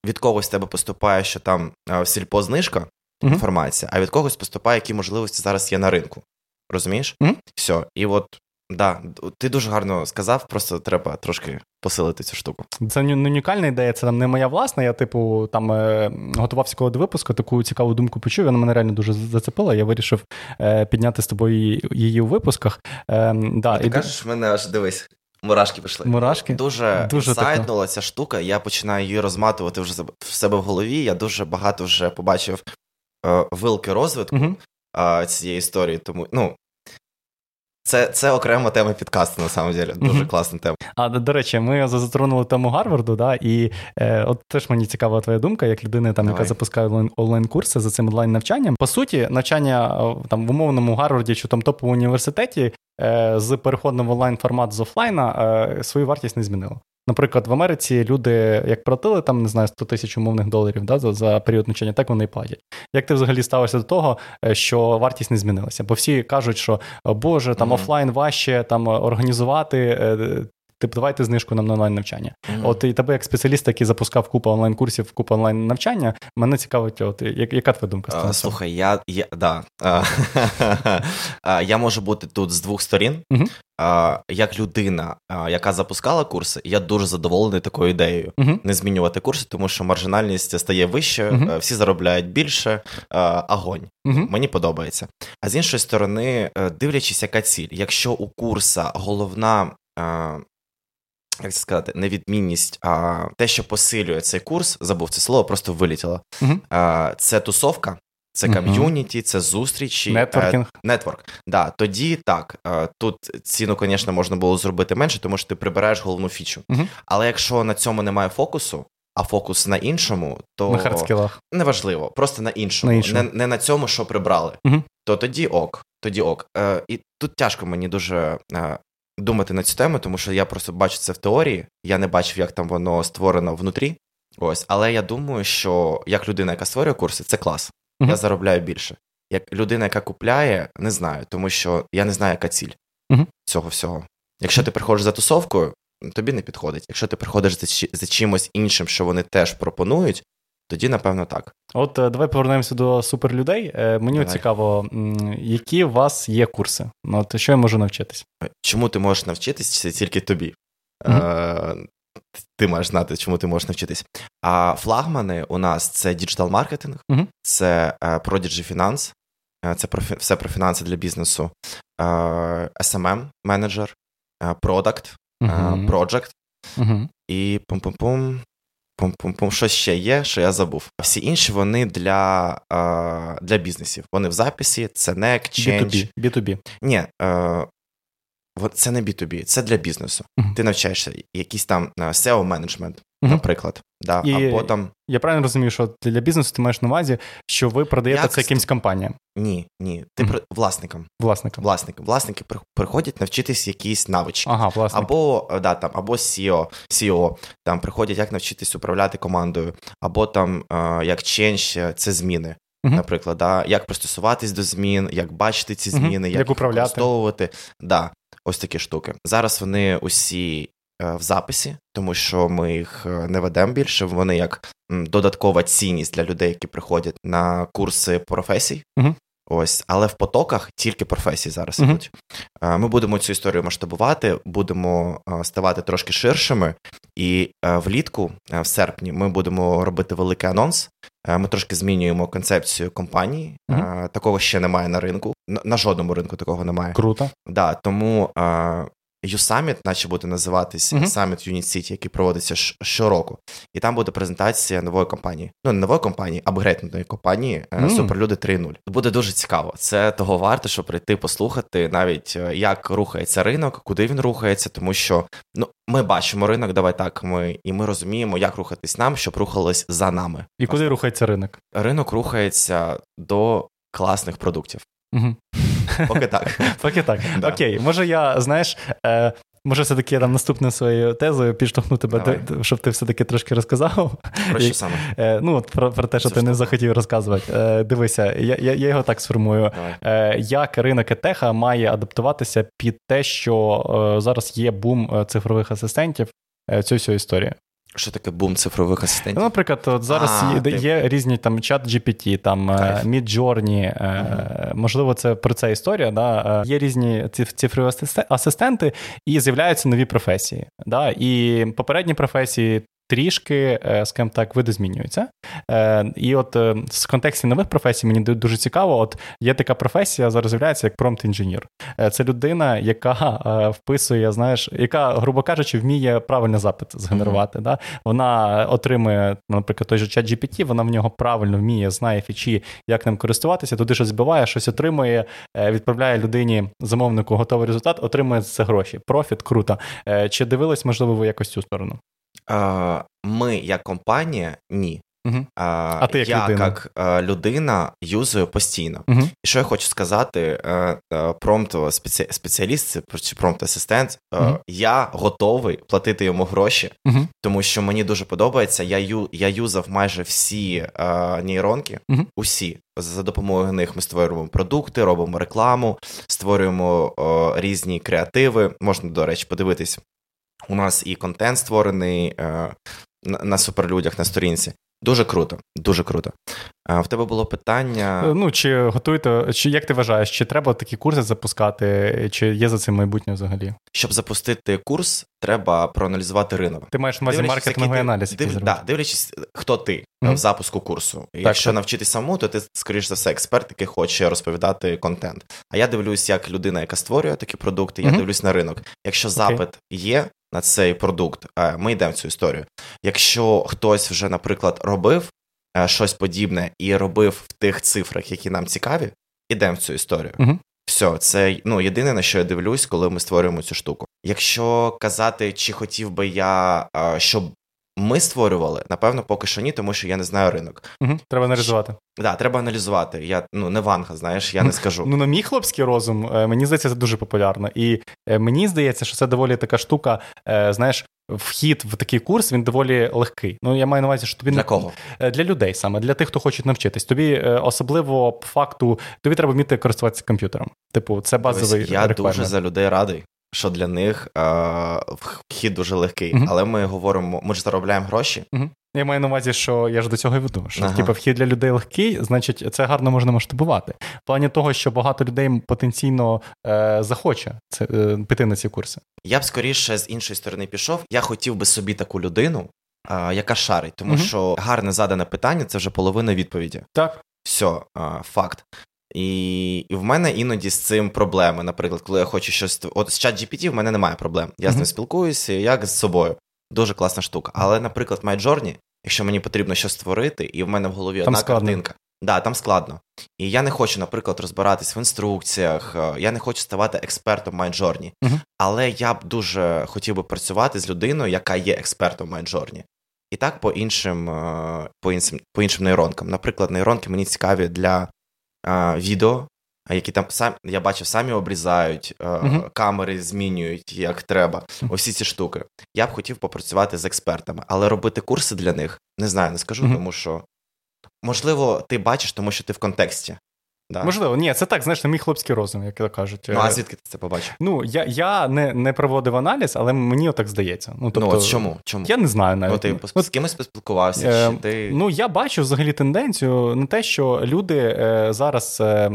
Від когось тебе поступає, що там в сільпо знижка uh-huh. інформація, а від когось поступає, які можливості зараз є на ринку. Розумієш? Все. І от Да, ти дуже гарно сказав, просто треба трошки посилити цю штуку. Це не унікальна ідея, це там не моя власна. Я, типу, там е, готувався коло до випуску, таку цікаву думку почув. Вона мене реально дуже зацепила. Я вирішив е, підняти з тобою її у випусках. Е, да, ти і... кажеш, в мене аж дивись. Мурашки пішли. Мурашки? Дуже дуже сайднула ця штука. Я починаю її розматувати вже в себе в голові. Я дуже багато вже побачив е, вилки розвитку uh цієї історії. Тому ну Це це окрема тема підкасту, на самом деле. Дуже mm-hmm. класна тема. А до речі, ми затронули тему Гарварду, да, і е, от теж мені цікава твоя думка, як людина, там, яка запускає онлайн-курси за цим онлайн-навчанням. По суті, навчання там в умовному Гарварді чи там топовому університеті е, з переходом в онлайн формат з офлайна е, свою вартість не змінило. Наприклад, в Америці люди як платили там, не знаю, 100 тисяч умовних доларів да, за, за період навчання, так вони і платять. Як ти взагалі ставишся до того, е, що вартість не змінилася? Бо всі кажуть, що Боже, там mm-hmm. офлайн важче там організувати, е, Типу, давайте знижку нам на онлайн навчання. Mm-hmm. От і тебе, як спеціаліст, який запускав купу онлайн-курсів, купу онлайн навчання, мене цікавить, от яка твоя думка з цього? Слухай, я я, да. (laughs) я можу бути тут з двох сторін. Mm-hmm. Як людина, яка запускала курси, я дуже задоволений такою ідеєю mm-hmm. не змінювати курси, тому що маржинальність стає вище, всі заробляють більше, агонь. Мені подобається. А з іншої сторони, е, дивлячись, яка ціль, якщо у курса головна як це сказати, невідмінність, а те, що посилює цей курс, забув це слово, просто вилітіло. Uh-huh. А, Це тусовка, це ком'юніті, це зустрічі. Нетворкінг. Нетворк. Да, Тоді так. Тут ціну, звісно, можна було зробити менше, тому що ти прибираєш головну фічу. Uh-huh. Але якщо на цьому немає фокусу, а фокус на іншому, то на хардскілах. неважливо, просто на іншому, на іншому. Не, не на цьому, що прибрали, uh-huh. то тоді ок. Тоді ок. Е, І тут тяжко мені дуже е, думати на цю тему, тому що я просто бачу це в теорії. Я не бачив, як там воно створено внутрі. Ось, але я думаю, що як людина, яка створює курси, це клас. Uh-huh. Я заробляю більше. Як людина, яка купляє, не знаю, тому що я не знаю, яка ціль uh-huh. цього всього. Якщо ти приходиш за тусовкою, тобі не підходить. Якщо ти приходиш за, за чимось іншим, що вони теж пропонують, тоді, напевно, так. От е, давай повернемося до суперлюдей. Е, мені давай. цікаво, які у вас є курси? Ну, от Що я можу навчитись? Е, чому ти можеш навчитись це тільки тобі? Mm-hmm. Ти маєш знати, чому ти можеш навчитись. А флагмани у нас це digital-маркетинг, угу. це Prodigy Finance, це про, все про фінанси для бізнесу, SMM менеджер, product, project і пум-пум-пум. Пум-пум-пум, що ще є, що я забув. А всі інші вони для для бізнесів. Вони в записі, це NEC, Change. B2B. B2B. Ні, е, це не B2B, це для бізнесу. Uh-huh. Ти навчаєшся якийсь там SEO uh-huh. наприклад. Да, І або там... Я правильно розумію, що для бізнесу ти маєш на увазі, що ви продаєте Як... це якимсь компаніям? Ні, ні. Ти mm-hmm. власникам. Власникам. Власники. Власники приходять навчитись якісь навички. Ага, власники. Або да, там, або CEO, CEO, там приходять, як навчитись управляти командою, або там як change – це зміни. Mm-hmm. Наприклад, да, як пристосуватись до змін, як бачити ці зміни, mm-hmm. як, як управляти. Да, Ось такі штуки. Зараз вони усі Е, в записі, тому що ми їх е, не ведемо більше. Вони як додаткова цінність для людей, які приходять на курси професій. uh Ось, але в потоках тільки професії зараз uh ідуть. Е, ми будемо цю історію масштабувати, будемо ставати трошки ширшими, і влітку, в серпні, ми будемо робити великий анонс. Ми трошки змінюємо концепцію компанії. uh Такого ще немає на ринку. На жодному ринку такого немає. Круто. Да, Тому U-Summit, наче буде називатись. Summit Unit City, який проводиться щороку. І там буде презентація нової компанії. Ну, не нової компанії, а апгрейдної компанії mm. Суперлюди 3.0. Буде дуже цікаво. Це того варто, щоб прийти послухати, навіть е, як рухається ринок, куди він рухається, тому що ну ми бачимо ринок, давай так. Ми і ми розуміємо, як рухатись нам, щоб рухалось за нами. І куди рухається ринок? Ринок рухається до класних продуктів. Угу. Поки так. (laughs) Поки так. Да. Окей, може я, знаєш. Е... Може, все-таки я там наступною своєю тезою підштовхну тебе, Давай. щоб ти все-таки трошки розказав. Про що саме? Е, ну, от Про про те, що Це ти штука. не захотів розказувати. Е, дивися, я я, я його так сформую. Е, Як ринок етеха має адаптуватися під те, що е, зараз є бум цифрових асистентів, е, цю всю історію? Що таке бум цифрових асистентів? Ну, Наприклад, от зараз а, є, ти... є різні там чат GPT, там е, Midjourney, uh-huh. можливо, це про це історія. Да? Е, є різні цифрові асистенти, і з'являються нові професії. Да? І попередні професії трішки, скажімо так, видозмінюються. І от в контексті нових професій мені дуже цікаво. От є така професія, зараз з'являється як промпт-інженір. Це людина, яка вписує, знаєш, яка, грубо кажучи, вміє правильний запит згенерувати. Mm-hmm. Да? Вона отримує, наприклад, той же чат GPT, вона в нього правильно вміє, знає фічі, як ним користуватися, туди щось збиває, щось отримує, відправляє людині замовнику готовий результат, отримує за це гроші. Профіт круто. Чи дивились, можливо, ви якось цю сторону? Ми, як компанія, ні. Угу. А, а ти як Я людина? як а, людина юзаю постійно. Угу. І що я хочу сказати, промпт спеціаліст чи промпт асистент, угу. я готовий платити йому гроші, тому що мені дуже подобається. Я ю, я юзав майже всі нейронки, усі. За допомогою них ми створюємо продукти, робимо рекламу, створюємо о, різні креативи. Можна, до речі, подивитись. У нас і контент створений е, на суперлюдях на сторінці. Дуже круто, дуже круто. А в тебе було питання. Е, ну, чи готуєте, чи як ти вважаєш, чи треба такі курси запускати, чи є за цим майбутнє взагалі? Щоб запустити курс, треба проаналізувати ринок. Ти маєш на увазі маркетинговий аналіз. Див, да, дивлячись, хто ти mm-hmm. в запуску курсу. Так, Якщо так. навчитись самому, то ти, скоріш за все, експерт, який хоче розповідати контент. А я дивлюсь, як людина, яка створює такі продукти, я mm-hmm. дивлюсь на ринок. Якщо запит okay. є, на цей продукт, ми йдемо в цю історію. Якщо хтось вже, наприклад, робив е, щось подібне і робив в тих цифрах, які нам цікаві, ідемо в цю історію. uh Все, це ну єдине на що я дивлюсь, коли ми створюємо цю штуку. Якщо казати, чи хотів би я, щоб ми створювали, напевно, поки що ні, тому що я не знаю ринок. Угу, Треба аналізувати. Так, да, треба аналізувати. Я ну не ванга, знаєш, я не скажу. Ну на мій хлопський розум, е, мені здається, це дуже популярно. І е, мені здається, що це доволі така штука, е, знаєш. Вхід в такий курс він доволі легкий. Ну я маю на увазі, що тобі для кого для людей саме для тих, хто хоче навчитись. Тобі особливо по факту тобі треба вміти користуватися комп'ютером. Типу, це базовий. Ось, Я дуже за людей радий що для них е, вхід дуже легкий. Uh-huh. Але ми говоримо, ми ж заробляємо гроші. Uh-huh. Я маю на увазі, що я ж до цього і веду. Що ага. типу, вхід для людей легкий, значить, це гарно можна масштабувати. В плані того, що багато людей потенційно е, захоче це, е, піти на ці курси. Я б скоріше з іншої сторони пішов. Я хотів би собі таку людину, е, яка шарить, тому uh-huh. що гарне задане питання це вже половина відповіді. Так. Все, факт. І і в мене іноді з цим проблеми. Наприклад, коли я хочу щось. От з чат GPT в мене немає проблем. Я mm-hmm. з ним спілкуюся, як з собою. Дуже класна штука. Але, наприклад, MyJourney, якщо мені потрібно щось створити, і в мене в голові там одна складно. картинка. Да, там складно. І я не хочу, наприклад, розбиратись в інструкціях, е, я не хочу ставати експертом MyJourney. Uh-huh. Але я б дуже хотів би працювати з людиною, яка є експертом MyJourney. І так по іншим е, по іншим, по іншим нейронкам. Наприклад, нейронки мені цікаві для а, відео, які там сам я бачив, самі обрізають, а, uh камери змінюють як треба. Усі ці штуки. Я б хотів попрацювати з експертами, але робити курси для них не знаю, не скажу, uh тому що можливо, ти бачиш, тому що ти в контексті. Да. Можливо, ні, це так, знаєш, на мій хлопський розум, як то кажуть. Ну, а звідки ти це побачив? Ну, я я не не проводив аналіз, але мені отак здається. Ну, тобто, ну от чому? Чому? Я не знаю навіть. Ну, ти от, з кимось поспілкувався? Е, чи ти... Ну, я бачу взагалі тенденцію на те, що люди е, зараз е,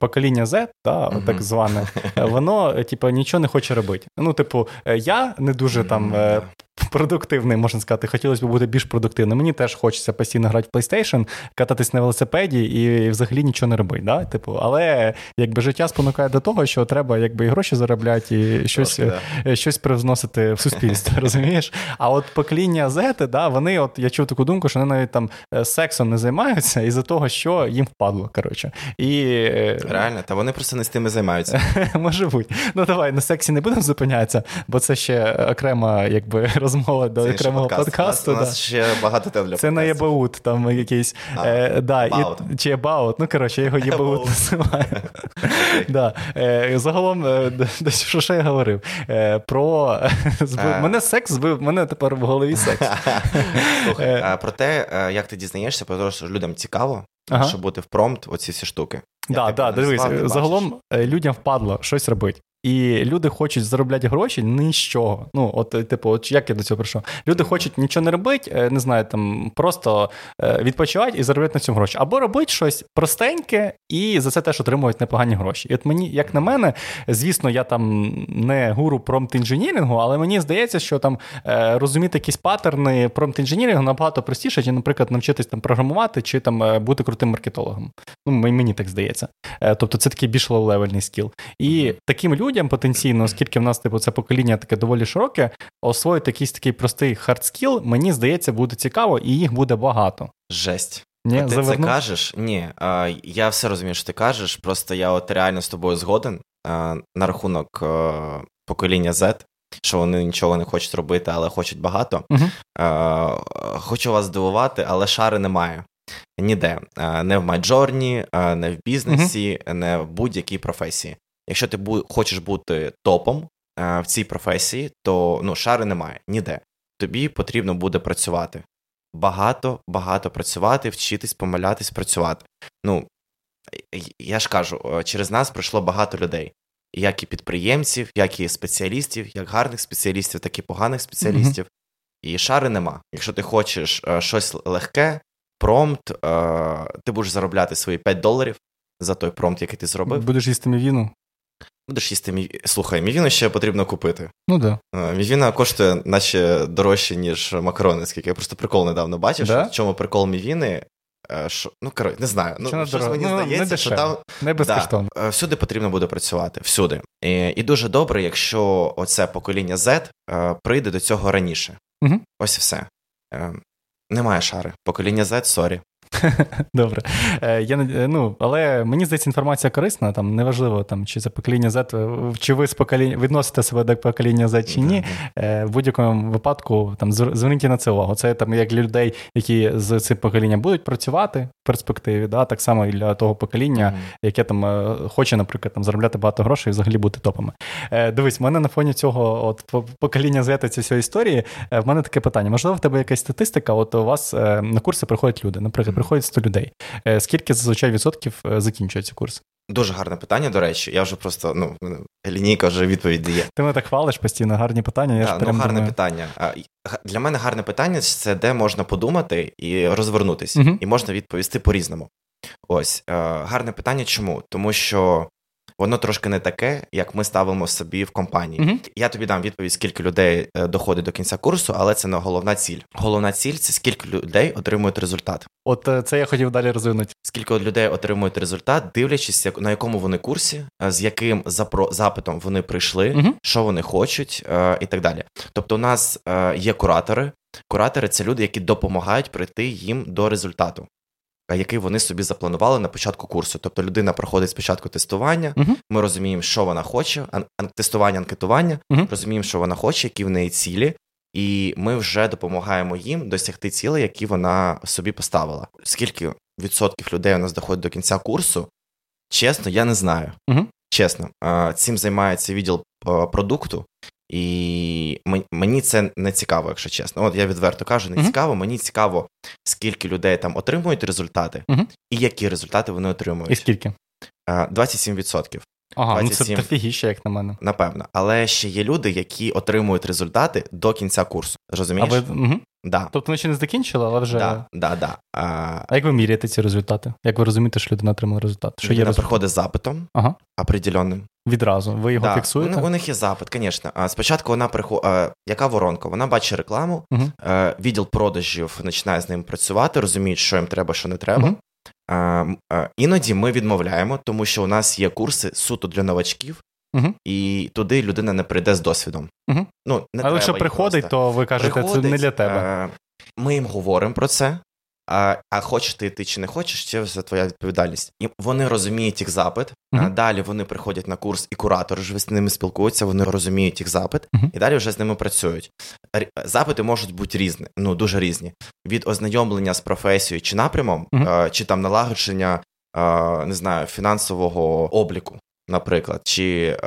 покоління Z, та, uh так зване, (laughs) воно, типу, нічого не хоче робити. Ну, типу, я не дуже там продуктивний, можна сказати. Хотілося б бути більш продуктивним. Мені теж хочеться постійно грати в PlayStation, кататись на велосипеді і взагалі нічого не робити. Да? Типу, але якби життя спонукає до того, що треба якби і гроші заробляти, і щось Трошки, да. Е, щось привносити в суспільство. (laughs) розумієш? А от покоління Z, да, вони, от я чув таку думку, що вони навіть там е, сексом не займаються із-за того, що їм впадло. коротше. І... Е, Реально, та вони просто не з тими займаються. (laughs) Може бути. Ну давай на сексі не будемо зупинятися, бо це ще окрема якби розмова до окремого подкаст. подкасту. У нас, да. у нас ще багато тем для Це на єбаут, там якийсь. А, е, да, і, Чи єбаут, ну коротше, я його (laughs) єбаут називаю. да. е, загалом, е, (laughs) що ще я говорив? Е, про (laughs) збив... Мене секс збив, мене тепер в голові секс. Слухай, Про те, як ти дізнаєшся, про те, що людям цікаво, ага. щоб бути в промпт, оці всі штуки. Так, да, да, дивись, загалом людям впадло щось робити. І люди хочуть заробляти гроші ні з чого. Ну, от, типу, от як я до цього прийшов? Люди хочуть нічого не робити, не знаю, там просто відпочивати і заробляти на цьому гроші. Або робити щось простеньке і за це теж отримують непогані гроші. І от мені, як на мене, звісно, я там не гуру промпт-інженірингу, але мені здається, що там розуміти якісь паттерни промпт-інженірингу набагато простіше, ніж, наприклад, навчитись там програмувати чи там бути крутим маркетологом. Ну, мені так здається. Тобто це такий більш лоу-левельний скіл. І таким людям потенційно, оскільки в нас типу це покоління таке доволі широке, освоїти якийсь такий простий hard skill, мені здається, буде цікаво, і їх буде багато. Жесть. Ні, Ти заверну? це кажеш? Ні, а, я все розумію, що ти кажеш. Просто я от реально з тобою згоден а, на рахунок а, покоління Z, що вони нічого не хочуть робити, але хочуть багато. Uh-huh. Хочу вас здивувати, але шари немає. Ніде. Не в майджорні, не в бізнесі, uh-huh. не в будь-якій професії. Якщо ти хочеш бути топом в цій професії, то ну, шари немає ніде. Тобі потрібно буде працювати. Багато, багато працювати, вчитись, помилятись, працювати. Ну, я ж кажу, через нас пройшло багато людей як і підприємців, як і спеціалістів, як гарних спеціалістів, так і поганих спеціалістів. Mm-hmm. І шари нема. Якщо ти хочеш е, щось легке, промпт, е, ти будеш заробляти свої 5 доларів за той промпт, який ти зробив. Будеш їсти мівіну? Будеш їсти мівіну. Слухай, мівіну ще потрібно купити. Ну да. Е, мівіна коштує наче дорожче, ніж макарони, скільки я просто прикол недавно бачив. Да? В чому прикол мівіни? Е, що, ну, коротше, не знаю. Ну, щось мені ну, здається, не що там не безкоштовно. Да, всюди потрібно буде працювати. Всюди. І, і дуже добре, якщо оце покоління Z е, прийде до цього раніше. Угу. Ось і все. Е, немає шари. Покоління Z, sorry. (laughs) Добре. Е, я, ну, Але мені здається, інформація корисна, там неважливо, там, чи це покоління Z, чи ви з покоління відносите себе до покоління Z чи ні. Е, в будь-якому випадку там зверніть на це увагу. Це там як для людей, які з цим поколінням будуть працювати в перспективі, да, так само і для того покоління, яке там е, хоче, наприклад, там заробляти багато грошей і взагалі бути топами. Дивись, в мене на фоні цього от покоління Z цієї всієї історії, в мене таке питання. Можливо, в тебе якась статистика, от у вас на курси приходять люди, наприклад приходить 100 людей. Е, скільки зазвичай відсотків е, закінчується курс? Дуже гарне питання, до речі. Я вже просто ну лінійка вже відповідь дає. Ти мене так хвалиш постійно, гарні питання. Я да, ж ну, гарне думаю... питання. Для мене гарне питання це де можна подумати і розвернутися, угу. і можна відповісти по-різному. Ось е, гарне питання. Чому? Тому що воно трошки не таке, як ми ставимо собі в компанії. uh Я тобі дам відповідь, скільки людей е, доходить до кінця курсу, але це не головна ціль. Головна ціль це скільки людей отримують результат. От е, це я хотів далі розвинути. Скільки людей отримують результат, дивлячись, на якому вони курсі, е, з яким запро запитом вони прийшли, uh що вони хочуть, і так далі. Тобто, у нас є куратори. Куратори це люди, які допомагають прийти їм до результату який вони собі запланували на початку курсу. Тобто людина проходить спочатку тестування, uh-huh. ми розуміємо, що вона хоче, ан- тестування, анкетування, uh-huh. розуміємо, що вона хоче, які в неї цілі, і ми вже допомагаємо їм досягти цілей, які вона собі поставила. Скільки відсотків людей у нас доходить до кінця курсу? Чесно, я не знаю. Uh-huh. Чесно, цим займається відділ продукту, і мені це не цікаво, якщо чесно. От я відверто кажу, не uh-huh. цікаво. Мені цікаво, скільки людей там отримують результати, uh-huh. і які результати вони отримують. І скільки? 27%. Ага, 27, ну це дофігіше, як на мене. Напевно. Але ще є люди, які отримують результати до кінця курсу. Розумієш? А ви... Угу. Да. Тобто вони ще не закінчили, але вже. Да, да, да. А... а як ви міряєте ці результати? Як ви розумієте, що людина отримала результат? Що людина є результат? приходить з запитом ага. определенним. Відразу. Ви його да. фіксуєте? У, у них є запит, звісно. Спочатку вона приходить. Яка воронка? Вона бачить рекламу, угу. відділ продажів починає з ним працювати, розуміють, що їм треба, що не треба. Угу. Іноді ми відмовляємо, тому що у нас є курси суто для новачків, uh і туди людина не прийде з досвідом. uh Ну, не Але якщо приходить, просто. то ви кажете, приходить, це не для тебе. Ми їм говоримо про це. А а хочеш ти йти чи не хочеш, це вже твоя відповідальність. І вони розуміють їх запит. Uh-huh. Далі вони приходять на курс, і куратори ж з ними спілкуються, вони розуміють їх запит, uh-huh. і далі вже з ними працюють. Запити можуть бути різні, ну дуже різні. Від ознайомлення з професією чи напрямом, uh-huh. чи там налагодження не знаю, фінансового обліку, наприклад, чи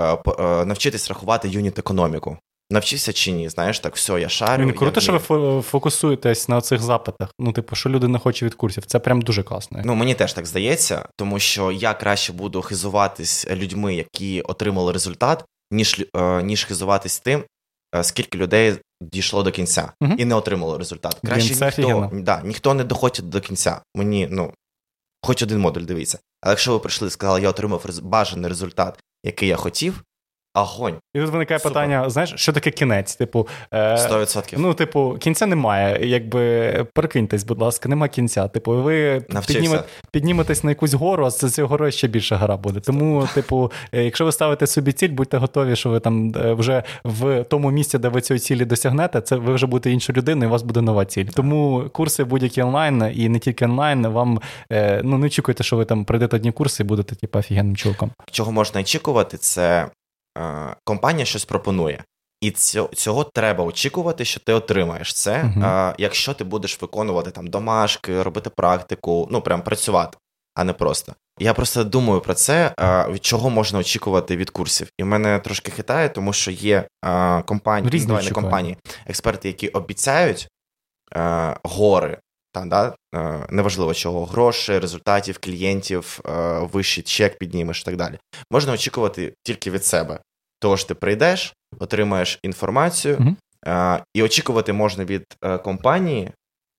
навчитись рахувати юніт економіку. Навчився чи ні, знаєш, так все, я шарю. Ну, круто, що ви фокусуєтесь на цих запитах. Ну, типу, що люди не хочуть від курсів. Це прям дуже класно. Ну, мені теж так здається, тому що я краще буду хизуватись людьми, які отримали результат, ніж ніж хизуватись тим, скільки людей дійшло до кінця uh і не отримало результат. Краще ніхто да, ніхто не доходить до кінця. Мені, ну, хоч один модуль дивіться. Але якщо ви прийшли і сказали, я отримав бажаний результат, який я хотів, Огонь. І тут виникає Супер. питання: знаєш, що таке кінець? Типу, е, 100%. Ну, типу, кінця немає. Якби перекиньтесь, будь ласка, нема кінця. Типу, ви підніме, підніметесь на якусь гору, а з цієї гори ще більше гора буде. Тому, типу, е, якщо ви ставите собі ціль, будьте готові, що ви там е, вже в тому місці, де ви цієї цілі досягнете, це ви вже будете іншою людиною, і у вас буде нова ціль. Тому курси будь-які онлайн, і не тільки онлайн, вам е, ну не очікуйте, що ви там пройдете одні курси і будете типу, офігенним чоловіком. Чого можна очікувати, це компанія щось пропонує. І цього треба очікувати, що ти отримаєш це, uh-huh. якщо ти будеш виконувати там домашки, робити практику, ну прям працювати, а не просто. Я просто думаю про це, від чого можна очікувати від курсів. І в мене трошки хитає, тому що є компанії, компанії, експерти, які обіцяють гори, там, да, неважливо чого, грошей, результатів, клієнтів, вищий чек піднімеш і так далі. Можна очікувати тільки від себе. Тож ти прийдеш, отримаєш інформацію, mm а, і очікувати можна від е, компанії,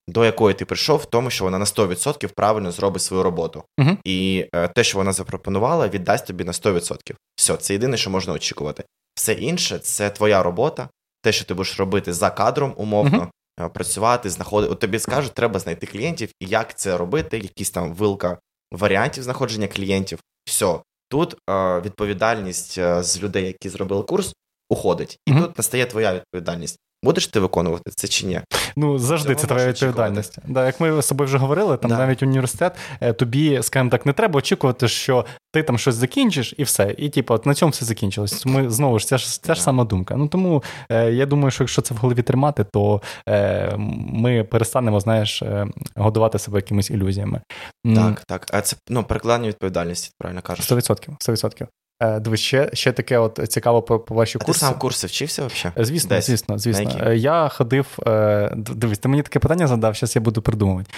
до якої ти прийшов, в тому, що вона на 100% правильно зробить свою роботу. mm І е, те, що вона запропонувала, віддасть тобі на 100%. Все, це єдине, що можна очікувати. Все інше це твоя робота, те, що ти будеш робити за кадром, умовно, mm працювати, знаходити. От тобі скажуть, треба знайти клієнтів і як це робити, якісь там вилка варіантів знаходження клієнтів. Все, Тут е, відповідальність е, з людей, які зробили курс, уходить, і mm-hmm. тут настає твоя відповідальність. Будеш ти виконувати це чи ні? Ну завжди Цього це твоя відповідальність. Да, Як ми з собою вже говорили, там да. навіть університет, е, тобі, скажімо так, не треба очікувати, що ти там щось закінчиш і все. І типу, от на цьому все закінчилось. Ми знову ж це ж ця ж сама думка. Ну тому е, я думаю, що якщо це в голові тримати, то е, ми перестанемо, знаєш, е, годувати себе якимись ілюзіями. Так, так. А це ну перекладання відповідальності, правильно кажеш? 100%. 100%. Е, дивись, ще ще таке от цікаво по, по ваші а курси. Ти сам курси вчився взагалі? Е, звісно, Десь? звісно, звісно. Е, я ходив. Дивись, ти мені таке питання задав, зараз я буду придумувати.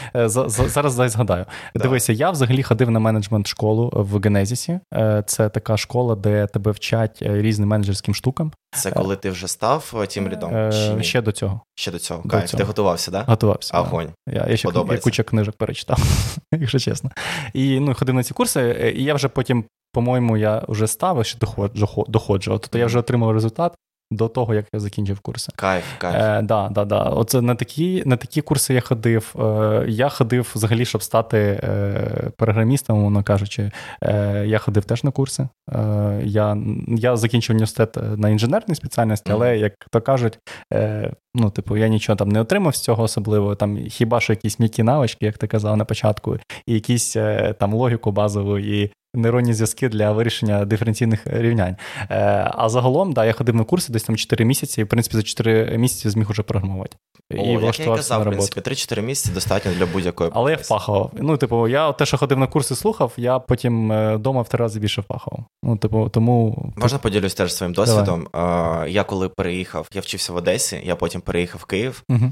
Зараз дай згадаю. (laughs) Дивися, я взагалі ходив на менеджмент школу в Генезісі. Це така школа, де тебе вчать різним менеджерським штукам. Це коли ти вже став тім лідом? Ще до цього. Ще до цього. До Кайф. цього. Ти готувався, так? Да? Готувався. Огонь. Да. Я я ще я куча книжок перечитав, (laughs) якщо чесно. І ну, ходив на ці курси, і я вже потім по-моєму, я вже став, ще доходжу, доходжу. Тобто я вже отримав результат до того, як я закінчив курси. Кайф, кайф. Е, да, да, да. Оце на такі на такі курси я ходив. Е, Я ходив взагалі, щоб стати е, програмістом, умовно кажучи. Е, Я ходив теж на курси. Е, Я я закінчив університет на інженерній спеціальності, але, як то кажуть, е, ну, типу, я нічого там не отримав з цього особливо. Там хіба що якісь м'які навички, як ти казав на початку, і якісь е, там логіку базову, і нейронні зв'язки для вирішення диференційних рівнянь. Е, а загалом, да, я ходив на курси десь там 4 місяці, і в принципі за 4 місяці зміг уже програмувати. О, і як я казав, в принципі, 3-4 місяці достатньо для будь-якої. Але я впахував. Ну, типу, я те, що ходив на курси, слухав, я потім вдома е, в три рази більше впахував. Ну, типу, тому. Можна поділюсь теж своїм досвідом. Давай. Я коли переїхав, я вчився в Одесі, я потім переїхав в Київ. Угу.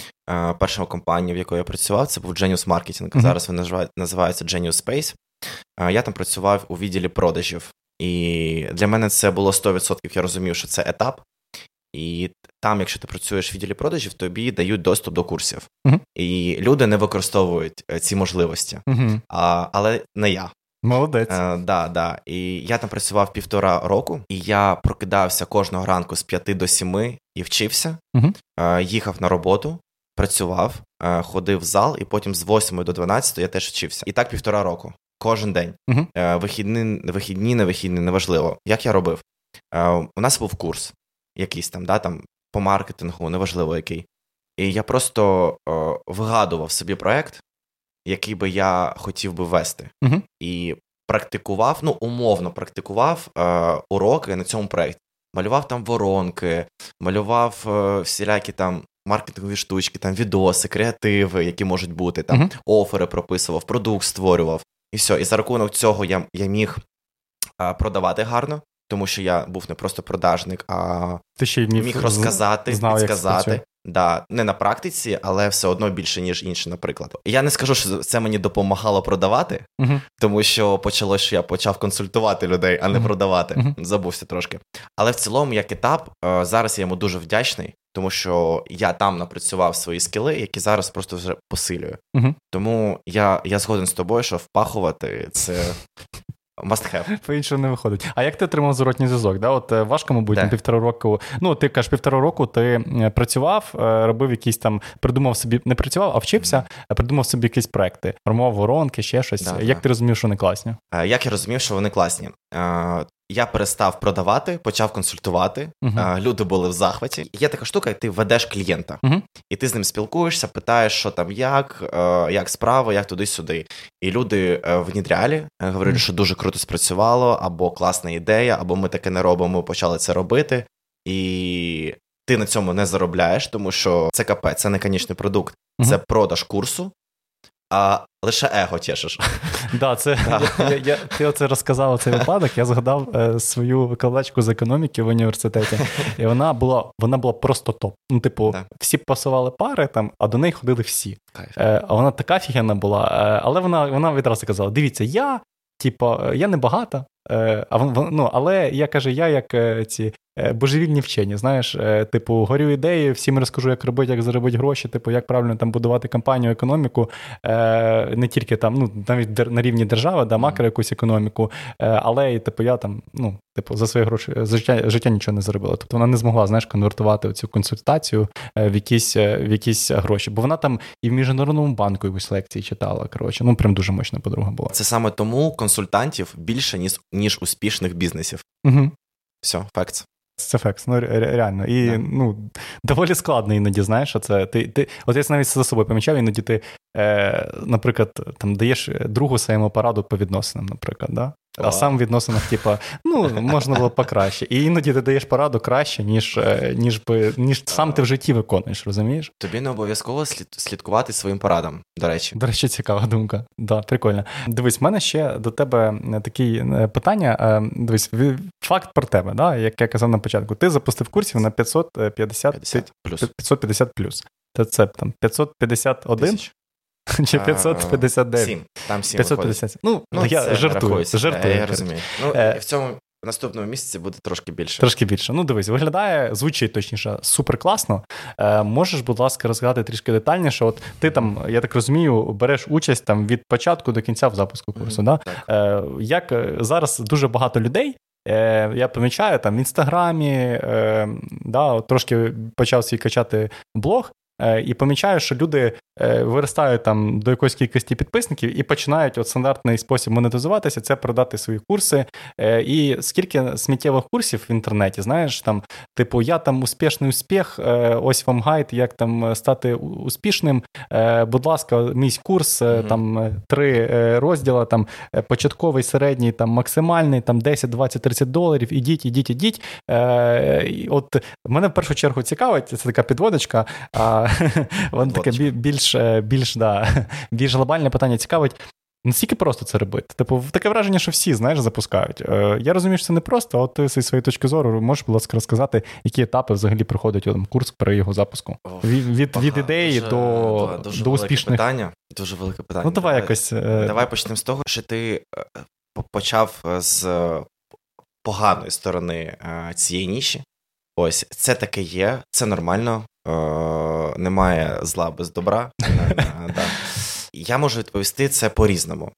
Перша компанія, в якої я працював, це був Genius Marketing. Зараз він називається Genius Space. Я там працював у відділі продажів, і для мене це було 100%. Я розумів, що це етап. І там, якщо ти працюєш в відділі продажів, тобі дають доступ до курсів. Uh-huh. І люди не використовують е, ці можливості. Uh-huh. А, Але не я. Молодець. А, е, да, да. І я там працював півтора року, і я прокидався кожного ранку з п'яти до сіми і вчився, uh-huh. їхав на роботу, працював, ходив в зал, і потім з 8 до 12 я теж вчився. І так півтора року. Кожен день. Uh-huh. Вихідні, вихідні, не вихідні, неважливо. Як я робив? Е, у нас був курс якийсь там, да, там по маркетингу, неважливо який. І я просто е, вигадував собі проект, який би я хотів би вести. Uh-huh. І практикував, ну, умовно практикував уроки на цьому проєкті. Малював там воронки, малював всілякі там маркетингові штучки, там відоси, креативи, які можуть бути, там uh-huh. офери прописував, продукт створював. І все. І за рахунок цього я я міг а, продавати гарно, тому що я був не просто продажник, а Ти ще міг, міг розказати, знав, підсказати. Да, не на практиці, але все одно більше, ніж інші, наприклад. Я не скажу, що це мені допомагало продавати, uh-huh. тому що почалось, що я почав консультувати людей, а не uh-huh. продавати. Uh-huh. Забувся трошки. Але в цілому, як етап, е, зараз я йому дуже вдячний, тому що я там напрацював свої скіли, які зараз просто вже посилюю. Тому я я згоден з тобою, що впахувати це Must have. По-іншому не виходить. А як ти отримав зворотній зв'язок? Да? От е, важко, мабуть, на півтора року. Ну, ти кажеш, півтора року ти е, працював, е, робив якісь там, придумав собі, не працював, а вчився, а придумав собі якісь проекти, формував воронки, ще щось. Да, як да. ти розумів, що вони класні? Як я розумів, що вони класні? Я перестав продавати, почав консультувати. Uh-huh. Люди були в захваті. Є така штука, ти ведеш клієнта, uh-huh. і ти з ним спілкуєшся, питаєш, що там, як, як справа, як туди-сюди. І люди внідряли, говорили, uh-huh. що дуже круто спрацювало, або класна ідея, або ми таке не робимо, почали це робити. І ти на цьому не заробляєш, тому що це КП, це не конічний продукт, це продаж курсу а лише его тішиш. (laughs) Да, це (laughs) я, я, Ти оце розказав цей випадок. Я згадав е, свою викладачку з економіки в університеті, і вона була вона була просто топ. Ну, типу, да. всі пасували пари там, а до неї ходили всі. Е, А вона така фігенна була. Е, але вона вона відразу казала: дивіться, я, типу, я не багата, е, а вон, ну, але я каже, я як е, ці божевільні вчені. Знаєш, е, типу, горю ідеї, всім розкажу, як робити, як заробити гроші, типу, як правильно там будувати компанію, економіку, е, не тільки там, ну навіть на рівні держави, да, макро якусь економіку, але і типу, я там, ну, типу, за свої гроші за життя життя нічого не заробила. Тобто вона не змогла знаєш, конвертувати цю консультацію в якісь в якісь гроші. Бо вона там і в міжнародному банку якусь лекції читала. Коротше, ну прям дуже мощна подруга була. Це саме тому консультантів більше ніж ніж успішних бізнесів. Угу. Все, факт. Фекс, ну реально. І yeah. ну, доволі складно іноді, знаєш, це. Ти, ти, От я навіть за собою помічав, іноді ти, е, наприклад, там даєш другу своєму пораду по відносинам, наприклад. да? А сам в відносинах, типу, ну, можна було покраще. І іноді ти даєш пораду краще, ніж е, ніж, ніж, ніж сам ти в житті виконуєш, розумієш? Тобі не обов'язково слідкувати своїм порадам, до речі. До речі, цікава думка. Да, Прикольно. Дивись, в мене ще до тебе таке питання. Дивись, факт про тебе, да, як я казав на початку, ти запустив курсів на 550 50 плюс. 550 плюс. Це, це там 551 Тисяч. Чи 559? 7. Там 7 550. Ну, ну я жартую. жартую. Я розумію. Ну, е, В цьому наступному місяці буде трошки більше. Трошки більше. Ну, дивись, виглядає, звучить точніше, супер класно. Е, Можеш, будь ласка, розказати трішки детальніше. От ти там, я так розумію, береш участь там від початку до кінця в запуску курсу. Mm-hmm, да? Е, Як е, зараз дуже багато людей. Е, Я помічаю там в інстаграмі, е, да, трошки почав свій качати блог, Е, і помічаю, що люди е, виростають там до якоїсь кількості підписників і починають от стандартний спосіб монетизуватися, це продати свої курси. Е, і скільки сміттєвих курсів в інтернеті, знаєш, там, типу, я там успішний успіх, ось вам гайд, як там стати успішним. Будь ласка, мій курс, mm-hmm. там три розділи, там початковий, середній, там максимальний, там 10, 20, 30 доларів. Ідіть, ідіть, ідіть. От мене в першу чергу цікавить, це така підводочка. (laughs) Воно таке більш більш, да, (laughs) більш глобальне питання цікавить. Наскільки просто це робити? Типу, таке враження, що всі, знаєш, запускають. Е, Я розумію, що це не просто, а от ти зі своєї точки зору можеш, будь ласка, розказати, які етапи взагалі проходить там, курс при його запуску. О, від від, від ідеї дуже, до дуже до успішних питання. Дуже велике питання. Ну, давай, давай якось. Е, давай почнемо з того, що ти е, почав з поганої сторони цієї ніші. Ось це таке є, це нормально е, немає зла без добра. (laughs) Е, я можу відповісти це по-різному.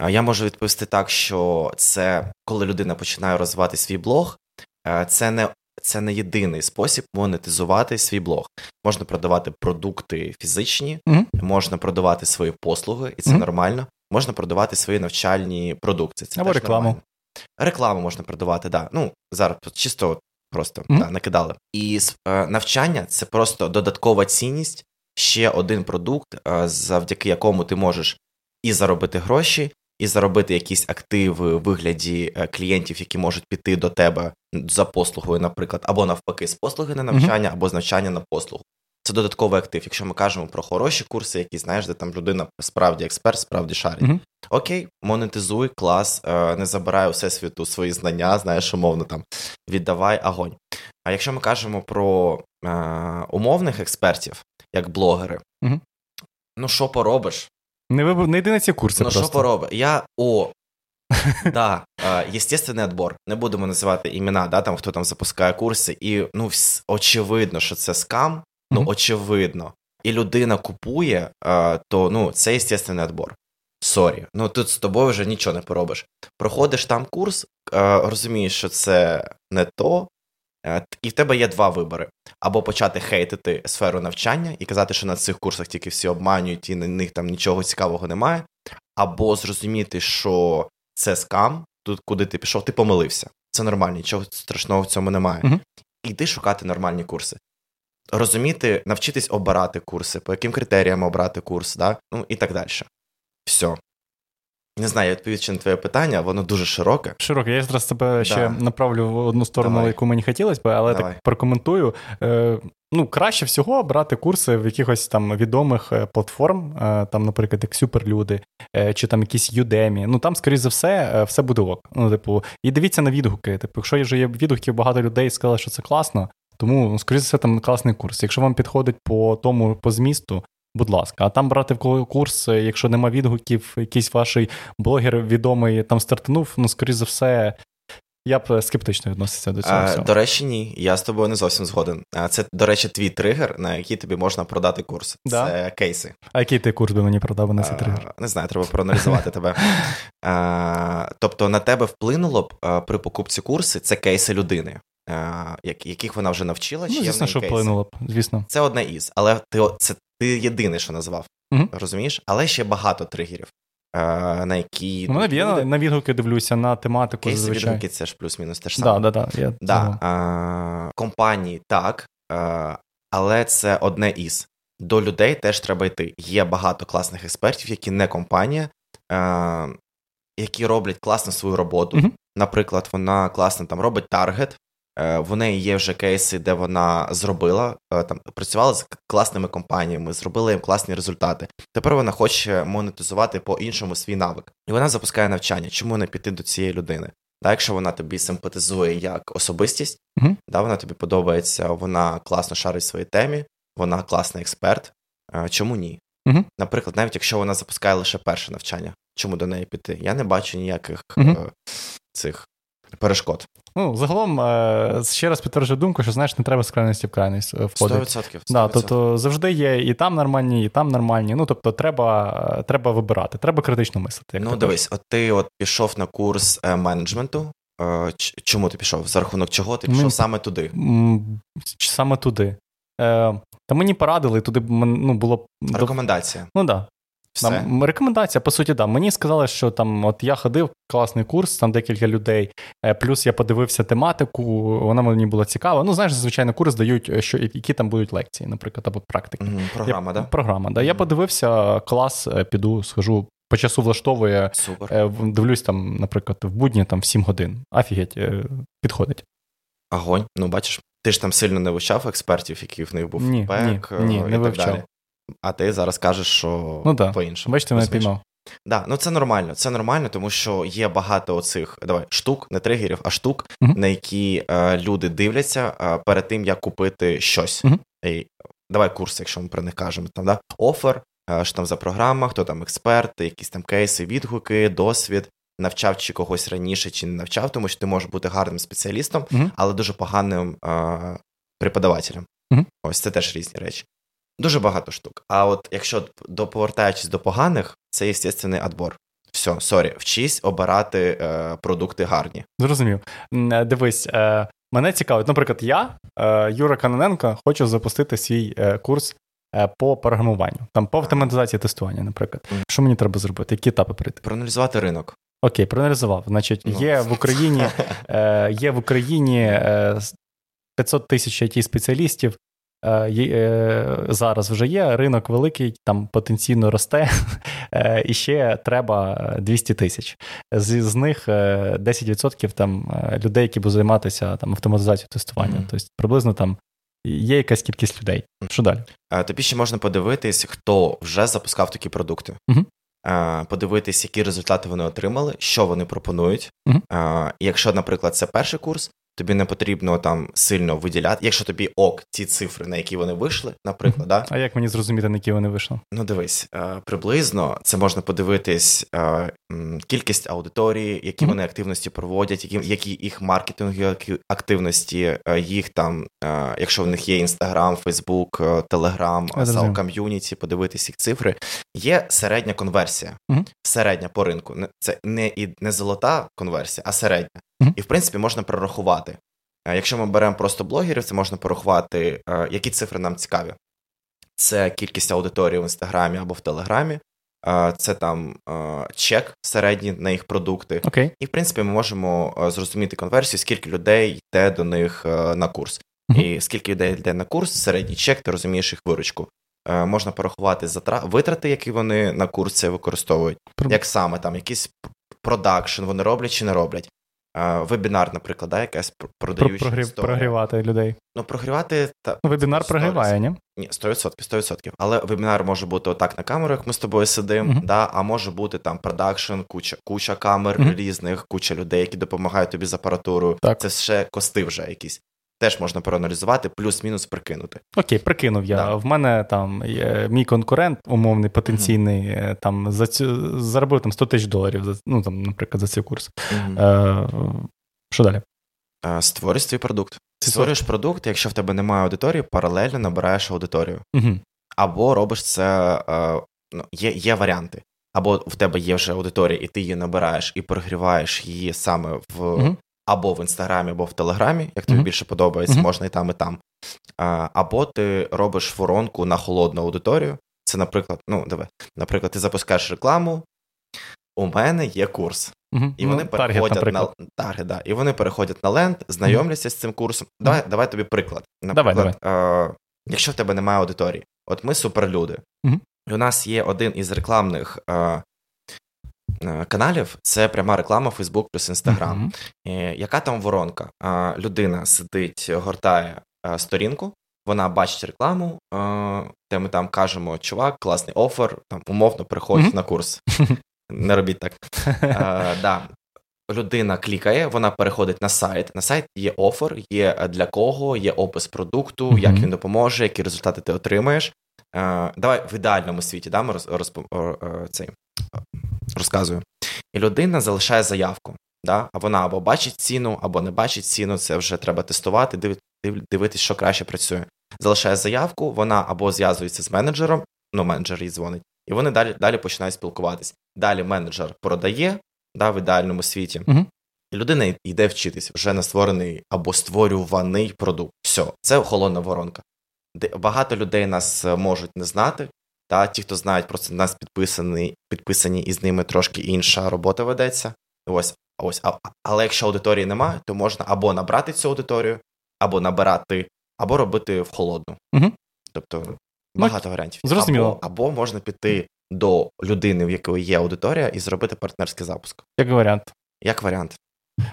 Е, я можу відповісти так, що це коли людина починає розвивати свій блог, е, це не це не єдиний спосіб монетизувати свій блог. Можна продавати продукти фізичні, mm-hmm. можна продавати свої послуги, і це mm-hmm. нормально. Можна продавати свої навчальні продукти. Це Або рекламу. Нормально. Рекламу можна продавати, да. Ну зараз чисто просто mm-hmm. та, накидали. І е, навчання це просто додаткова цінність, ще один продукт, е, завдяки якому ти можеш і заробити гроші, і заробити якісь активи в вигляді е, клієнтів, які можуть піти до тебе за послугою, наприклад, або навпаки, з послуги на навчання, mm-hmm. або з навчання на послугу. Це додатковий актив. Якщо ми кажемо про хороші курси, які знаєш, де там людина справді експерт, справді шарить. Mm-hmm. Окей, монетизуй, клас, е, не забирай у всесвіту свої знання, знаєш, умовно там віддавай огонь. А якщо ми кажемо про е, умовних експертів, як блогери, угу. ну що поробиш? Не вибор, не йди на ці курси. Ну що поробиш? Я о. (laughs) Да, естественний отбор. Не будемо називати імена, да, там хто там запускає курси, і ну очевидно, що це скам. Ну, mm-hmm. очевидно. І людина купує, то ну, це естественный отбор. Sorry, ну тут з тобою вже нічого не поробиш. Проходиш там курс, розумієш, що це не то, і в тебе є два вибори: або почати хейтити сферу навчання і казати, що на цих курсах тільки всі обманюють і на них там нічого цікавого немає, або зрозуміти, що це скам, тут куди ти пішов, ти помилився. Це нормально, нічого страшного в цьому немає. uh Іди шукати нормальні курси. Розуміти, навчитись обирати курси, по яким критеріям обрати курс, да? ну і так далі. Все. Не знаю, я відповідь на твоє питання, воно дуже широке. Широке. Я зараз тебе да. ще направлю в одну сторону, Давай. яку мені хотілося б, але Давай. так прокоментую. Е, Ну, краще всього брати курси в якихось там відомих е, платформ, е, там, наприклад, як Суперлюди, чи там якісь Udemy. Ну там, скоріш за все, все буде ок. Ну, типу, і дивіться на відгуки. Типу, якщо вже є відгуки, багато людей сказали, що це класно. Тому, ну, скоріше за все, там класний курс. Якщо вам підходить по тому, по змісту, Будь ласка, а там брати в курс, якщо нема відгуків, якийсь ваш блогер відомий там стартанув, ну, скоріш за все, я б скептично відносився до цього. А, До речі, ні, я з тобою не зовсім згоден. Це, до речі, твій тригер, на який тобі можна продати курс. Да? Це кейси. А який ти курс би мені продав на цей тригер? Не знаю, треба проаналізувати тебе. (laughs) А, Тобто на тебе вплинуло б при покупці курси це кейси людини. Яких вона вже навчила, чи ну, звісно, що вплинуло б, звісно. Це одне із, але ти це ти єдиний, що назвав, угу. розумієш? Але ще багато тригерів, на які. Ну, я на відгуки дивлюся на тематику. Кейси відгуки це ж плюс-мінус те ж саме. Да, да, да, я да. А, Компанії так, а, але це одне із. До людей теж треба йти. Є багато класних експертів, які не компанія, а, які роблять класно свою роботу. uh Наприклад, вона класно там робить таргет, Е, в неї є вже кейси, де вона зробила е, там працювала з класними компаніями, зробила їм класні результати. Тепер вона хоче монетизувати по-іншому свій навик, і вона запускає навчання. Чому не піти до цієї людини? Да, Якщо вона тобі симпатизує як особистість, uh да, вона тобі подобається, вона класно шарить в своїй темі, вона класний експерт. Е, чому ні? uh Наприклад, навіть якщо вона запускає лише перше навчання, чому до неї піти? Я не бачу ніяких uh цих перешкод. Ну, загалом, е, ще раз підтверджую думку, що знаєш, не треба з крайності в крайність е, входити. 100%. 100%. Да, Тобто завжди є і там нормальні, і там нормальні. Ну, тобто, треба треба вибирати, треба критично мислити. ну, дивись, от ти от пішов на курс е, менеджменту. Чому ти пішов? За рахунок чого ти пішов Ми... саме туди? Саме туди. Та мені порадили, туди ну, було. Рекомендація. Ну так. Да. Нам рекомендація, по суті, да. Мені сказали, що там от я ходив, класний курс, там декілька людей. Е, плюс я подивився тематику, вона мені була цікава. Ну, знаєш, звичайно, курс дають, е, що які там будуть лекції, наприклад, або практики. Mm, програма, я, да? Програма, да. Mm. Я подивився, клас, е, піду, схожу. По часу влаштовує, Супер. дивлюсь там, наприклад, в будні там 7 годин. Афігеть, підходить. Огонь. Ну, бачиш, ти ж там сильно не вивчав експертів, які в них був ні, фідбек ні, ні, не вивчав. Далі. А ти зараз кажеш, що ну, да. по-іншому. Бачите, мене піймав. Да, ну це нормально. Це нормально, тому що є багато оцих давай штук, не тригерів, а штук, uh-huh. на які е, люди дивляться е, перед тим, як купити щось. Uh-huh. І, Давай курс, якщо ми про них кажемо. Там да офер, е, що там за програма, хто там експерт, якісь там кейси, відгуки, досвід. Навчав чи когось раніше, чи не навчав, тому що ти можеш бути гарним спеціалістом, uh-huh. але дуже поганим е, преподавателем. Ось це теж різні речі. Дуже багато штук. А от якщо до повертаючись до поганих, це естественный отбор. Все, sorry, вчись обирати е, продукти гарні. Зрозумів. Е, дивись, е, мене цікавить. Наприклад, я, е, Юра Каноненко, хочу запустити свій е, курс е, по програмуванню, там по автоматизації тестування, наприклад. Mm. Що мені треба зробити? Які етапи пройти? Проаналізувати ринок. Окей, проаналізував. Значить, ну. є в Україні є в Україні 500 тисяч it спеціалістів зараз вже є, ринок великий, там потенційно росте, (laughs) е, і ще треба 200 тисяч. З, з них 10% там людей, які будуть займатися там автоматизацією тестування. Mm-hmm. Тобто приблизно там. Є якась кількість людей. Що далі? Тобі ще можна подивитись, хто вже запускав такі продукти, uh-huh. подивитись, які результати вони отримали, що вони пропонують. Uh-huh. Якщо, наприклад, це перший курс, тобі не потрібно там сильно виділяти. Якщо тобі ок, ті цифри, на які вони вийшли, наприклад, да? а як мені зрозуміти, на які вони вийшли? Ну, дивись, е, приблизно це можна подивитись е, кількість аудиторії, які вони активності проводять, які які їх маркетингові активності, е, їх там, якщо в них є інстаграм, фейсбук, телеграм, сал ком'юніті, подивитись їх цифри. Є середня конверсія, середня по ринку. Це не і не золота конверсія, а середня. І в принципі можна прорахувати. Якщо ми беремо просто блогерів, це можна порахувати, які цифри нам цікаві. Це кількість аудиторії в інстаграмі або в Телеграмі, це там чек середній на їх продукти. Okay. І в принципі ми можемо зрозуміти конверсію, скільки людей йде до них на курс. Uh-huh. І скільки людей йде на курс, середній чек, ти розумієш їх виручку. Можна порахувати витрати, які вони на курс це використовують, Про... як саме там якийсь продакшн вони роблять чи не роблять вебінар, наприклад, да, якась продаюча Прогрів. Прогрівати людей. Ну, прогрівати... Та, ну, Вебінар 100%. прогріває, ні? Ні, 100%, 100%. Але вебінар може бути отак на камерах, ми з тобою сидимо, uh-huh. да, а може бути там продакшн, куча куча камер uh-huh. різних, куча людей, які допомагають тобі з апаратурою. Так. Це ще кости вже якісь теж можна проаналізувати, плюс-мінус прикинути. Окей, прикинув я. Да. В мене там є мій конкурент, умовний потенційний, mm-hmm. там за цю заробив там 100 тисяч доларів, за, ну там, наприклад, за цей курс. Mm-hmm. Е, Що далі? Е, свій продукт. Ти створюєш продукт, якщо в тебе немає аудиторії, паралельно набираєш аудиторію. Mm-hmm. Або робиш це, е, ну, є, є варіанти. Або в тебе є вже аудиторія, і ти її набираєш і прогріваєш її саме в mm-hmm або в інстаграмі, або в Телеграмі, як тобі mm-hmm. більше подобається, mm-hmm. можна і там, і там. А, Або ти робиш воронку на холодну аудиторію. Це, наприклад, ну, давай, наприклад, ти запускаєш рекламу. У мене є курс, uh-huh. і вони ну, переходять таргет, на таргет, да, і вони переходять на ленд, знайомляться з цим курсом. Давай давай тобі приклад. Наприклад, давай, давай. Е, якщо в тебе немає аудиторії, от ми суперлюди. І У нас є один із рекламних Е, каналів це пряма реклама Facebook плюс Instagram. Mm-hmm. Яка там воронка? Людина сидить, гортає е, сторінку, вона бачить рекламу, де ми там кажемо, чувак, класний офер, там умовно приходь mm-hmm. на курс. (laughs) Не робіть так. да. Людина клікає, вона переходить на сайт. На сайт є офер, є для кого, є опис продукту, mm-hmm. як він допоможе, які результати ти отримаєш. Давай в ідеальному світі да, ми роз, розп, цей, розказую. І людина залишає заявку. Да? А вона або бачить ціну, або не бачить ціну, це вже треба тестувати, див, див, дивитись, що краще працює. Залишає заявку, вона або зв'язується з менеджером, ну менеджер їй дзвонить, і вони далі далі починають спілкуватись. Далі менеджер продає да, в ідеальному світі, угу. і людина йде вчитись вже на створений або створюваний продукт. Все, це холодна воронка. Багато людей нас е, можуть не знати, та ті, хто знають, просто нас підписані, підписані і з ними трошки інша робота ведеться. Ось, ось, а, але якщо аудиторії немає, то можна або набрати цю аудиторію, або набирати, або робити в холодну. Угу. Тобто ну, багато варіантів. Зрозуміло. Або, або можна піти до людини, в якої є аудиторія, і зробити партнерський запуск. Як варіант. Як варіант.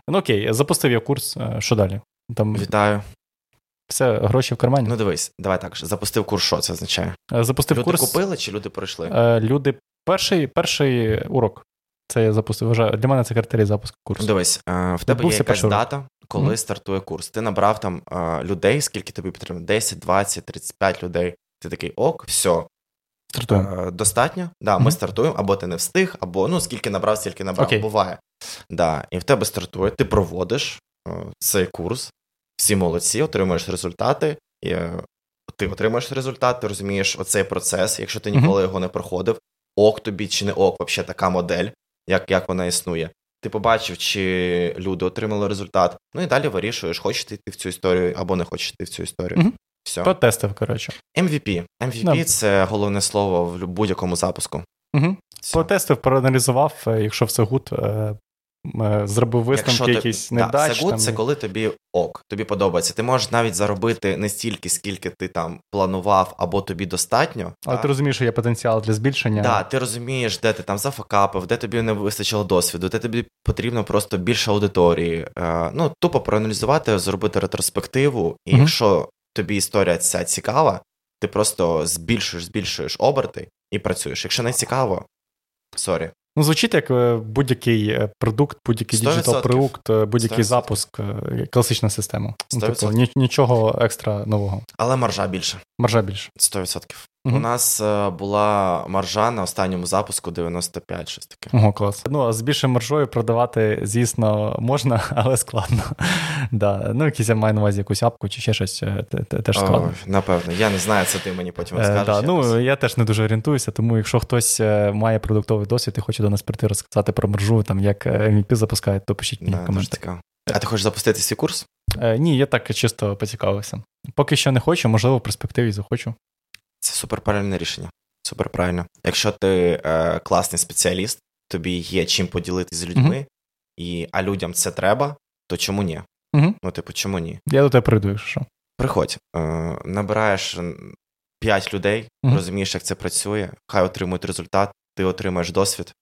Ну окей, запустив я курс. Е, що далі? Там Вітаю. Все, гроші в кармані. Ну дивись, давай так. Запустив курс, що це означає? Е, запустив люди курс. купили чи люди пройшли? Е, люди, перший перший урок. Це я запустив. Вважаю. Для мене це критерій запуску курсу. Дивись, е, в тебе є якась дата, коли mm-hmm. стартує курс. Ти набрав там людей, скільки тобі потрібно? 10, 20, 35 людей. Ти такий ок, все. Стартуємо. Достатньо. Да, mm-hmm. Ми стартуємо, або ти не встиг, або ну скільки набрав, стільки набрав. Okay. Буває. Да, І в тебе стартує, ти проводиш цей курс, всі молодці, отримуєш результати. І е, Ти отримуєш результат, ти розумієш оцей процес, якщо ти ніколи mm-hmm. його не проходив, ок тобі чи не ок, взагалі така модель, як як вона існує. Ти побачив, чи люди отримали результат. Ну і далі вирішуєш, хочеш ти йти в цю історію або не хочеш йти в цю історію. Mm-hmm. Все. Потестив, коротше. MVP. MVP no. це головне слово в будь-якому запуску. Угу. Потестив, проаналізував, е, якщо все гуд, Е, зробив висновки якісь недач. Це це коли тобі ок, тобі подобається. Ти можеш навіть заробити не стільки, скільки ти там планував, або тобі достатньо. Але так? ти розумієш, що є потенціал для збільшення. Так, ти розумієш, де ти там зафакапив, де тобі не вистачило досвіду, де тобі потрібно просто більше аудиторії. Е, ну, тупо проаналізувати, зробити ретроспективу, і mm якщо тобі історія ця цікава, ти просто збільшуєш, збільшуєш оберти і працюєш. Якщо не цікаво, sorry. Ну, звучить як е, будь-який е, продукт, будь-який digital продукт, е, будь-який 100%. запуск, класична система. Ну, типу, нічого екстра нового. Але маржа більше. Маржа більше. 100%. Угу. У нас була маржа на останньому запуску 95, щось таке. Ого, клас. Ну, а з більшою маржою продавати, звісно, можна, (laughs) але складно. да. Ну, якийсь я маю на увазі якусь апку чи ще щось теж складно. О, напевно, я не знаю, це ти мені потім розкажеш. Е, да. Ну, я теж не дуже орієнтуюся, тому якщо хтось має продуктовий досвід і хоче до нас прийти розказати про маржу, там як MVP запускають, то пишіть мені да, коменти. А ти хочеш запустити свій курс? Е, Ні, я так чисто поцікавився. Поки що не хочу, можливо, в перспективі захочу. Це суперправильне рішення. Суперправильно. Якщо ти е, класний спеціаліст, тобі є чим поділитися з людьми, mm і, а людям це треба, то чому ні? mm Ну, типу, чому ні? Я до тебе прийду, якщо. Приходь, е, набираєш 5 людей, mm розумієш, як це працює, хай отримують результат, ти отримаєш досвід.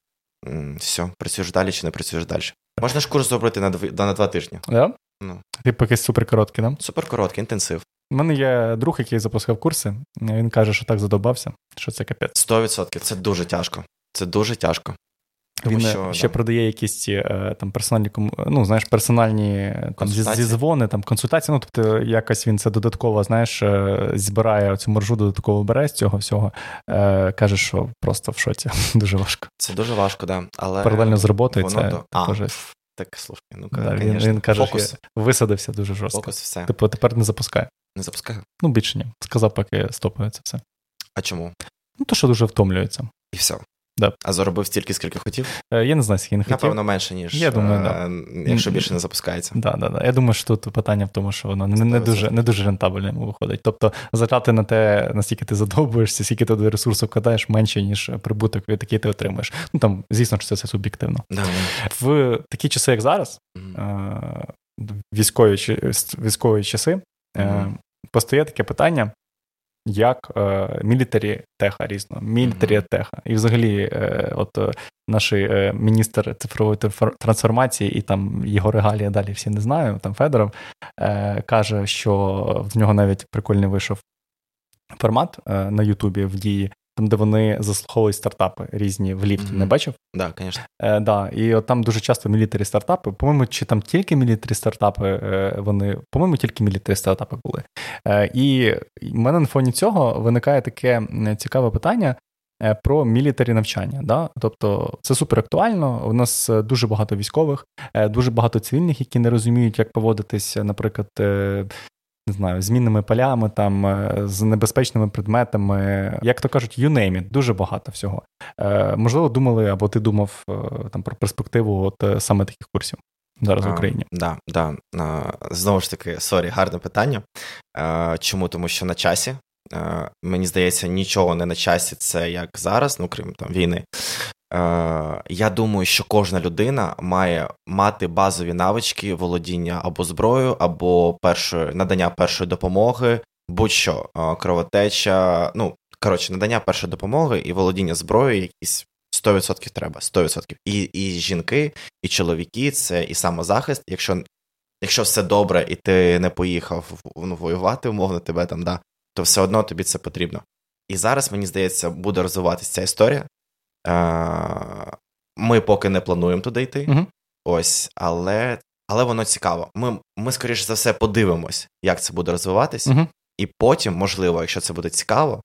Все, працюєш далі чи не працюєш далі. Можна ж курс зробити на два, на два тижні. Да? Ну. Типу якийсь суперкороткий, да? Суперкороткий, інтенсив. У мене є друг, який запускав курси. Він каже, що так задобався, що це капець. 100%. Це дуже тяжко. Це дуже тяжко. Тому Він що, ще да. продає якісь ці е, там персональні ну, знаєш, персональні там, зізвони, там, консультації. Ну, тобто, якось він це додатково, знаєш, е, збирає цю маржу, додатково бере з цього всього. Е, Каже, що просто в шоці. (laughs) Дуже важко. Це дуже важко, да. Але паралельно з роботою це до... а, Так, слушай, ну да, він, він каже, Фокус. що висадився дуже жорстко. Фокус все. Типу, тепер не запускає. Не запускає? Ну, більше ні. Сказав, поки стопується все. А чому? Ну, то, що дуже втомлюється. І все. Да. А заробив стільки, скільки хотів? Е, я не знаю, скільки не хотів. Напевно, менше, ніж я думаю, да. Е, якщо більше не запускається. Да, да, да. Я думаю, що тут питання в тому, що воно не, не дуже не дуже рентабельно йому виходить. Тобто, затрати на те, наскільки ти задовбуєшся, скільки ти до ресурсу вкладаєш, менше, ніж прибуток, від який ти отримаєш. Ну там, звісно, що це все суб'єктивно. Да. В такі часи, як зараз, mm-hmm. військові військові часи, mm-hmm. постає таке питання як е, мілітарі теха різно, мілітарі mm-hmm. теха. І взагалі, е, от е, наш міністр цифрової трансформації, і там його регалії далі всі не знаю, там Федоров каже, що в нього навіть прикольний вийшов формат на Ютубі в дії, там, де вони заслуховують стартапи різні в ліфті. Mm-hmm. Не бачив? Да, звісно. Е, да. І от там дуже часто мілітарі стартапи. По-моєму, чи там тільки мілітарі стартапи е, вони, по-моєму, тільки мілітарі стартапи були. Е, І в мене на фоні цього виникає таке цікаве питання. Е, про мілітарі навчання, Да? тобто це супер актуально. У нас дуже багато військових, е, дуже багато цивільних, які не розуміють, як поводитися, наприклад, не знаю, змінними полями, там, е, з небезпечними предметами, як то кажуть, you name it, дуже багато всього. Е, Можливо, думали, або ти думав е, там про перспективу от е, саме таких курсів зараз в Україні? Да, да. Знову ж таки, sorry, гарне питання. Чому? Тому що на часі. Мені здається, нічого не на часі, це як зараз, ну крім там війни. Е, я думаю, що кожна людина має мати базові навички володіння або зброєю, або першої надання першої допомоги, будь-що е, кровотеча. Ну коротше, надання першої допомоги і володіння зброєю якісь 100% треба. 100%. І і жінки, і чоловіки, це і самозахист. Якщо якщо все добре, і ти не поїхав ну, воювати, умовно тебе там, да, то все одно тобі це потрібно. І зараз мені здається, буде розвиватися ця історія. Ми поки не плануємо туди йти. Угу. Ось, але але воно цікаво. Ми, ми скоріше за все, подивимось, як це буде розвиватись, угу. і потім, можливо, якщо це буде цікаво,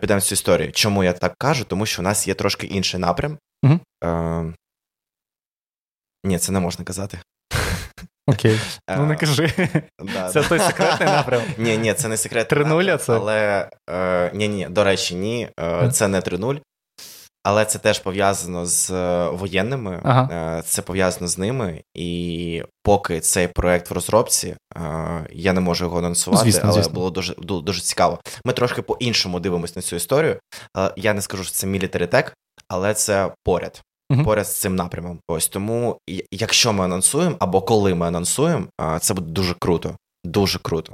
підемо в цю історію. Чому я так кажу? Тому що у нас є трошки інший напрям. Угу. Е, Ні, це не можна казати. (laughs) Окей. Ну не кажи. Це той секретний напрям. Ні, ні, це не секретний напрям. це? Але е, ні, ні, до речі, ні. Е, це не 3-0 але це теж пов'язано з е, воєнними, ага. Е, це пов'язано з ними. І поки цей проект в розробці, е, я не можу його анонсувати, звісно, але звісно. було дуже дуже цікаво. Ми трошки по-іншому дивимося на цю історію. Я не скажу, що це military tech, але це поряд. uh Поряд з цим напрямом. Ось тому, якщо ми анонсуємо, або коли ми анонсуємо, це буде дуже круто. Дуже круто.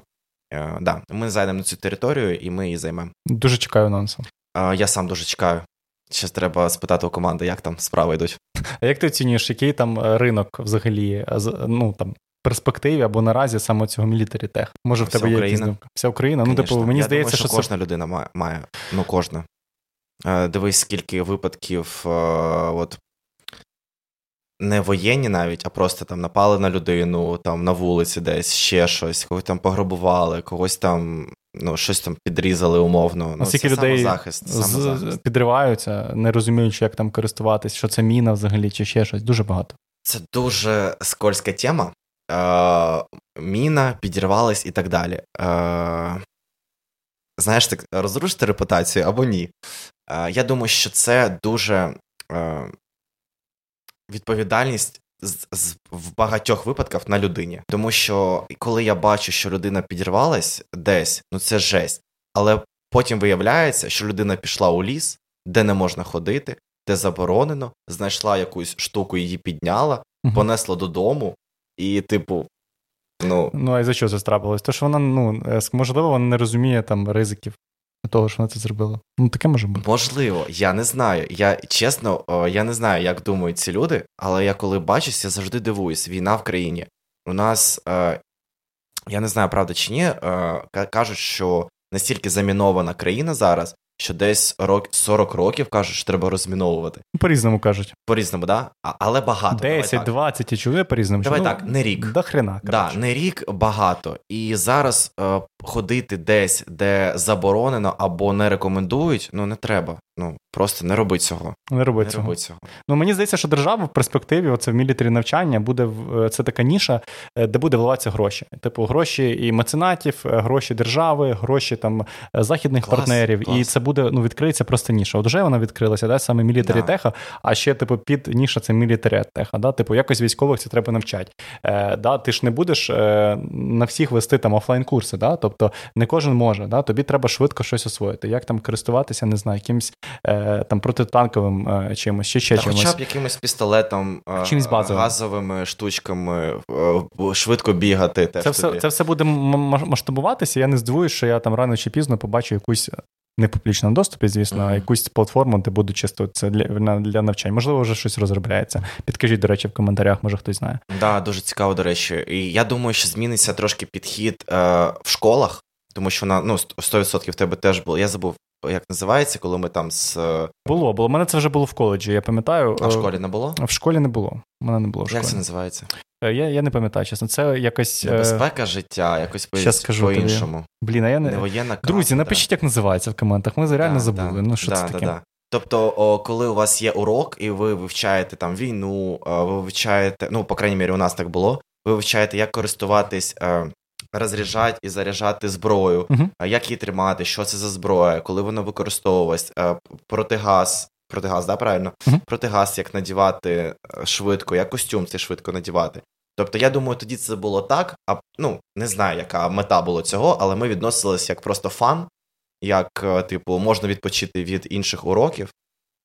Да, Ми зайдемо на цю територію і ми її займемо. Дуже чекаю анонсу. Я сам дуже чекаю. Ще треба спитати у команди, як там справи йдуть. А як ти оцінюєш, який там е, ринок взагалі е, ну там перспективі або наразі саме цього мілітарі тех? Може, в тебе є якісь думки? Вся Україна? Конечно. Ну, типу, мені Я здається, думаю, що, що кожна це... людина має, має. Ну, кожна. Е, дивись, скільки випадків от не воєнні навіть, а просто там напали на людину, там на вулиці десь ще щось, когось там пограбували, когось там ну, щось там підрізали умовно. Ну, Скільки людей самозахист, самозахист. підриваються, не розуміючи, як там користуватись, що це міна взагалі, чи ще щось. Дуже багато. Це дуже скользька тема. Е, Міна, підірвались і так далі. Е, Знаєш, так розрушити репутацію або ні. Е, Я думаю, що це дуже е, відповідальність з, з, в багатьох випадках на людині. Тому що коли я бачу, що людина підірвалась десь, ну це жесть. Але потім виявляється, що людина пішла у ліс, де не можна ходити, де заборонено, знайшла якусь штуку, її підняла, угу. понесла додому, і, типу. Ну, ну а і за що це трапилось? То що вона, ну, е, можливо, вона не розуміє там ризиків того, що вона це зробила. Ну, таке може бути. Можливо, я не знаю. Я чесно, я не знаю, як думають ці люди, але я коли бачусь, я завжди дивуюсь. Війна в країні. У нас, е, я не знаю, правда чи ні, е, кажуть, що настільки замінована країна зараз, що десь 40 років кажуть, що треба розміновувати. По-різному кажуть. По-різному, да? А, але багато. 10, 20 і чули по-різному. Давай ну, так, не рік. До хрена. Да, Не рік багато. І зараз е, ходити десь, де заборонено або не рекомендують, ну не треба. Ну просто не роби цього. Не роби, не цього. роби цього. Ну мені здається, що держава в перспективі, оце в мілітарі навчання, буде е, це така ніша, е, де буде вливатися гроші. Типу, гроші і меценатів, е, гроші держави, гроші там західних клас, партнерів. Клас. І це буде ну відкриється просто ніша. От вже вона відкрилася, да, саме мілітарі да. теха, а ще типу під ніша це мілітарі теха. Да? Типу, якось військових це треба навчати. Е, да? Ти ж не будеш е, на всіх вести там офлайн курси, да? тобто не кожен може. Да? Тобі треба швидко щось освоїти. Як там користуватися, не знаю, якимсь там протитанковим е, чимось, ще ще Та чимось. Хоча б якимось пістолетом, е, чимось базовим. газовими штучками, е, швидко бігати. Теж це все це все буде масштабуватися. Я не здивуюсь, що я там рано чи пізно побачу якусь не публічному доступі, звісно, mm-hmm. а якусь платформу, де буду чисто це для для навчань. Можливо, вже щось розробляється. Підкажіть, до речі, в коментарях, може хтось знає. Так, да, дуже цікаво, до речі. І я думаю, що зміниться трошки підхід е, в школах, тому що на ну 100% в тебе теж було. Я забув. Як називається, коли ми там з. Е, було, було. У мене це вже було в коледжі, я пам'ятаю. А в школі не було? В школі не було. У мене не було в школі. Як це називається? Е, я я не пам'ятаю, чесно. Це якось. Небезпека життя, якось по, скажу по-іншому. Тобі. Блін, а я не. не воєнна Друзі, напишіть, як називається в коментах. Ми реально да, забули. Да, ну, що да, це таке? Тобто, о, коли у вас є урок, і ви вивчаєте там війну, ви вивчаєте, ну, по крайній мірі, у нас так було. Ви вивчаєте, як користуватись. Е, розряджати і заряджати зброю, uh-huh. як її тримати, що це за зброя, коли вона використовувалась, е, протигаз, протигаз, да, правильно? Uh-huh. Протигаз, як надівати швидко, як костюм це швидко надівати. Тобто, я думаю, тоді це було так, а ну не знаю, яка мета була цього, але ми відносилися як просто фан, як, е, типу, можна відпочити від інших уроків.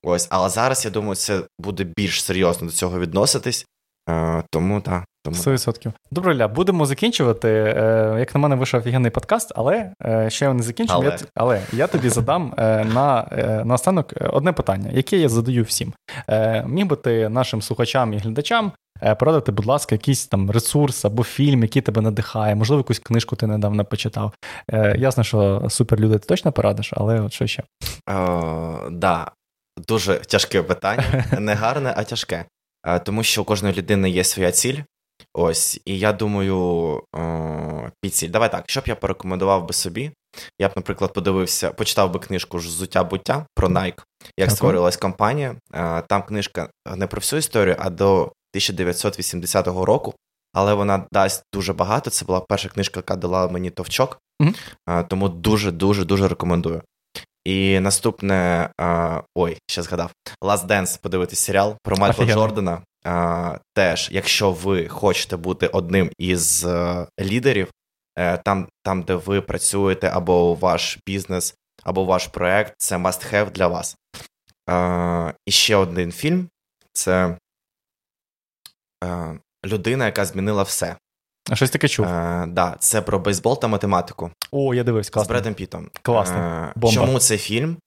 Ось, але зараз я думаю, це буде більш серйозно до цього відноситись. Е, Тому так. Тому... 100%. Добре, Ля, будемо закінчувати. Е, Як на мене, вийшов офігенний подкаст, але е, ще не закінчимо. Але. Я, але я тобі задам е, на на останок одне питання, яке я задаю всім. Міг би ти нашим слухачам і глядачам порадити, будь ласка, якийсь там ресурс або фільм, який тебе надихає, можливо, якусь книжку ти недавно почитав. Ясно, що суперлюди ти точно порадиш, але от що ще? Так, да. дуже тяжке питання. (laughs) Не гарне, а тяжке. Тому що у кожної людини є своя ціль. Ось, і я думаю, підціль. Давай так, що б я порекомендував би собі. Я б, наприклад, подивився, почитав би книжку «Взуття буття про Nike, як створилась компанія. Там книжка не про всю історію, а до 1980 року, але вона дасть дуже багато. Це була перша книжка, яка дала мені товчок, mm-hmm. тому дуже дуже дуже рекомендую. І наступне ой, ще згадав Last Dance, подивитись серіал про Майкла Офігенно. Джордана. А, Теж, якщо ви хочете бути одним із а, е, лідерів, е, там, там, де ви працюєте, або ваш бізнес, або ваш проект, це must have для вас. І ще один фільм це е, людина, яка змінила все. А щось таке чув. Е, да, Це про бейсбол та математику. О, я дивився, класно. З Бредом Пітом. Класно. Е, чому це фільм?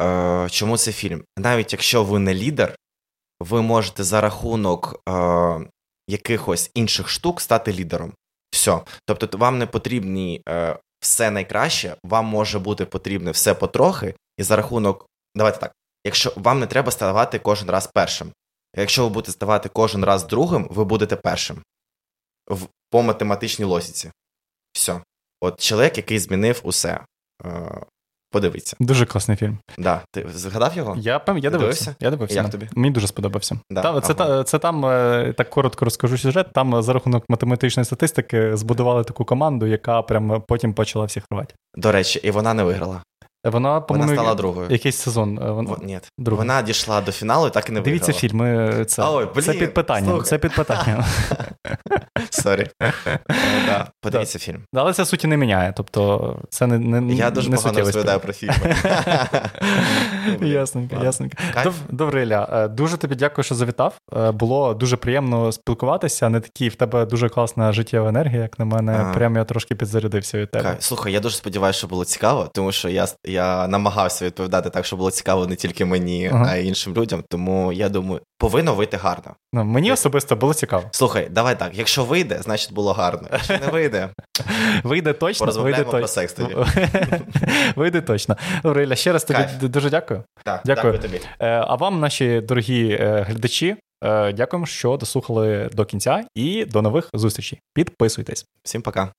Е, Чому це фільм? Навіть якщо ви не лідер, ви можете за рахунок е, якихось інших штук стати лідером. Все. Тобто, вам не потрібні е, все найкраще, вам може бути потрібне все потрохи, і за рахунок. Давайте так. Якщо вам не треба ставати кожен раз першим, Якщо ви будете ставати кожен раз другим, ви будете першим в, по математичній логіці. Все. От чоловік, який змінив усе. Е, Подивіться. Дуже класний фільм. Да. Ти згадав його? Я я дивився. дивився. Я дивився. Як тобі? Мені дуже сподобався. Да. Та, це ага. це там, е, так коротко розкажу сюжет. Там за рахунок математичної статистики збудували таку команду, яка прям потім почала всіх рвати. До речі, і вона не виграла. Вона, по-моєму, вона стала другою. Якийсь сезон. Е, вона... Ні. Вона дійшла до фіналу і так і не виграла. Дивіться фільми. Це Ой, блін, це під питанням. Це під питанням. Sorry. (laughs) Подивіться фільм. Але це суті не міняє. Тобто, це не Я дуже погано розповідаю про фільми. (laughs) Ясненько, ясненько. Добре, Ілля, е, дуже тобі дякую, що завітав. Е, було дуже приємно спілкуватися. Не такі в тебе дуже класна життєва енергія, як на мене. Прям я трошки підзарядився від тебе. Слухай, я дуже сподіваюся, що було цікаво, тому що я я намагався відповідати так, щоб було цікаво не тільки мені, а й іншим людям. Тому я думаю, повинно вийти гарно. Ну, Мені особисто було цікаво. Слухай, давай так. Якщо вийде, значить було гарно. Якщо не вийде, (laughs) вийде точно. Вийде про секс тоді. (laughs) Вийде точно. Добре, Ілля, ще раз тобі Кайф. дуже дякую. Так, Дякую. дякую тобі. Е, а вам, наші дорогі е, глядачі, е, дякуємо, що дослухали до кінця, і до нових зустрічей. Підписуйтесь. Всім пока.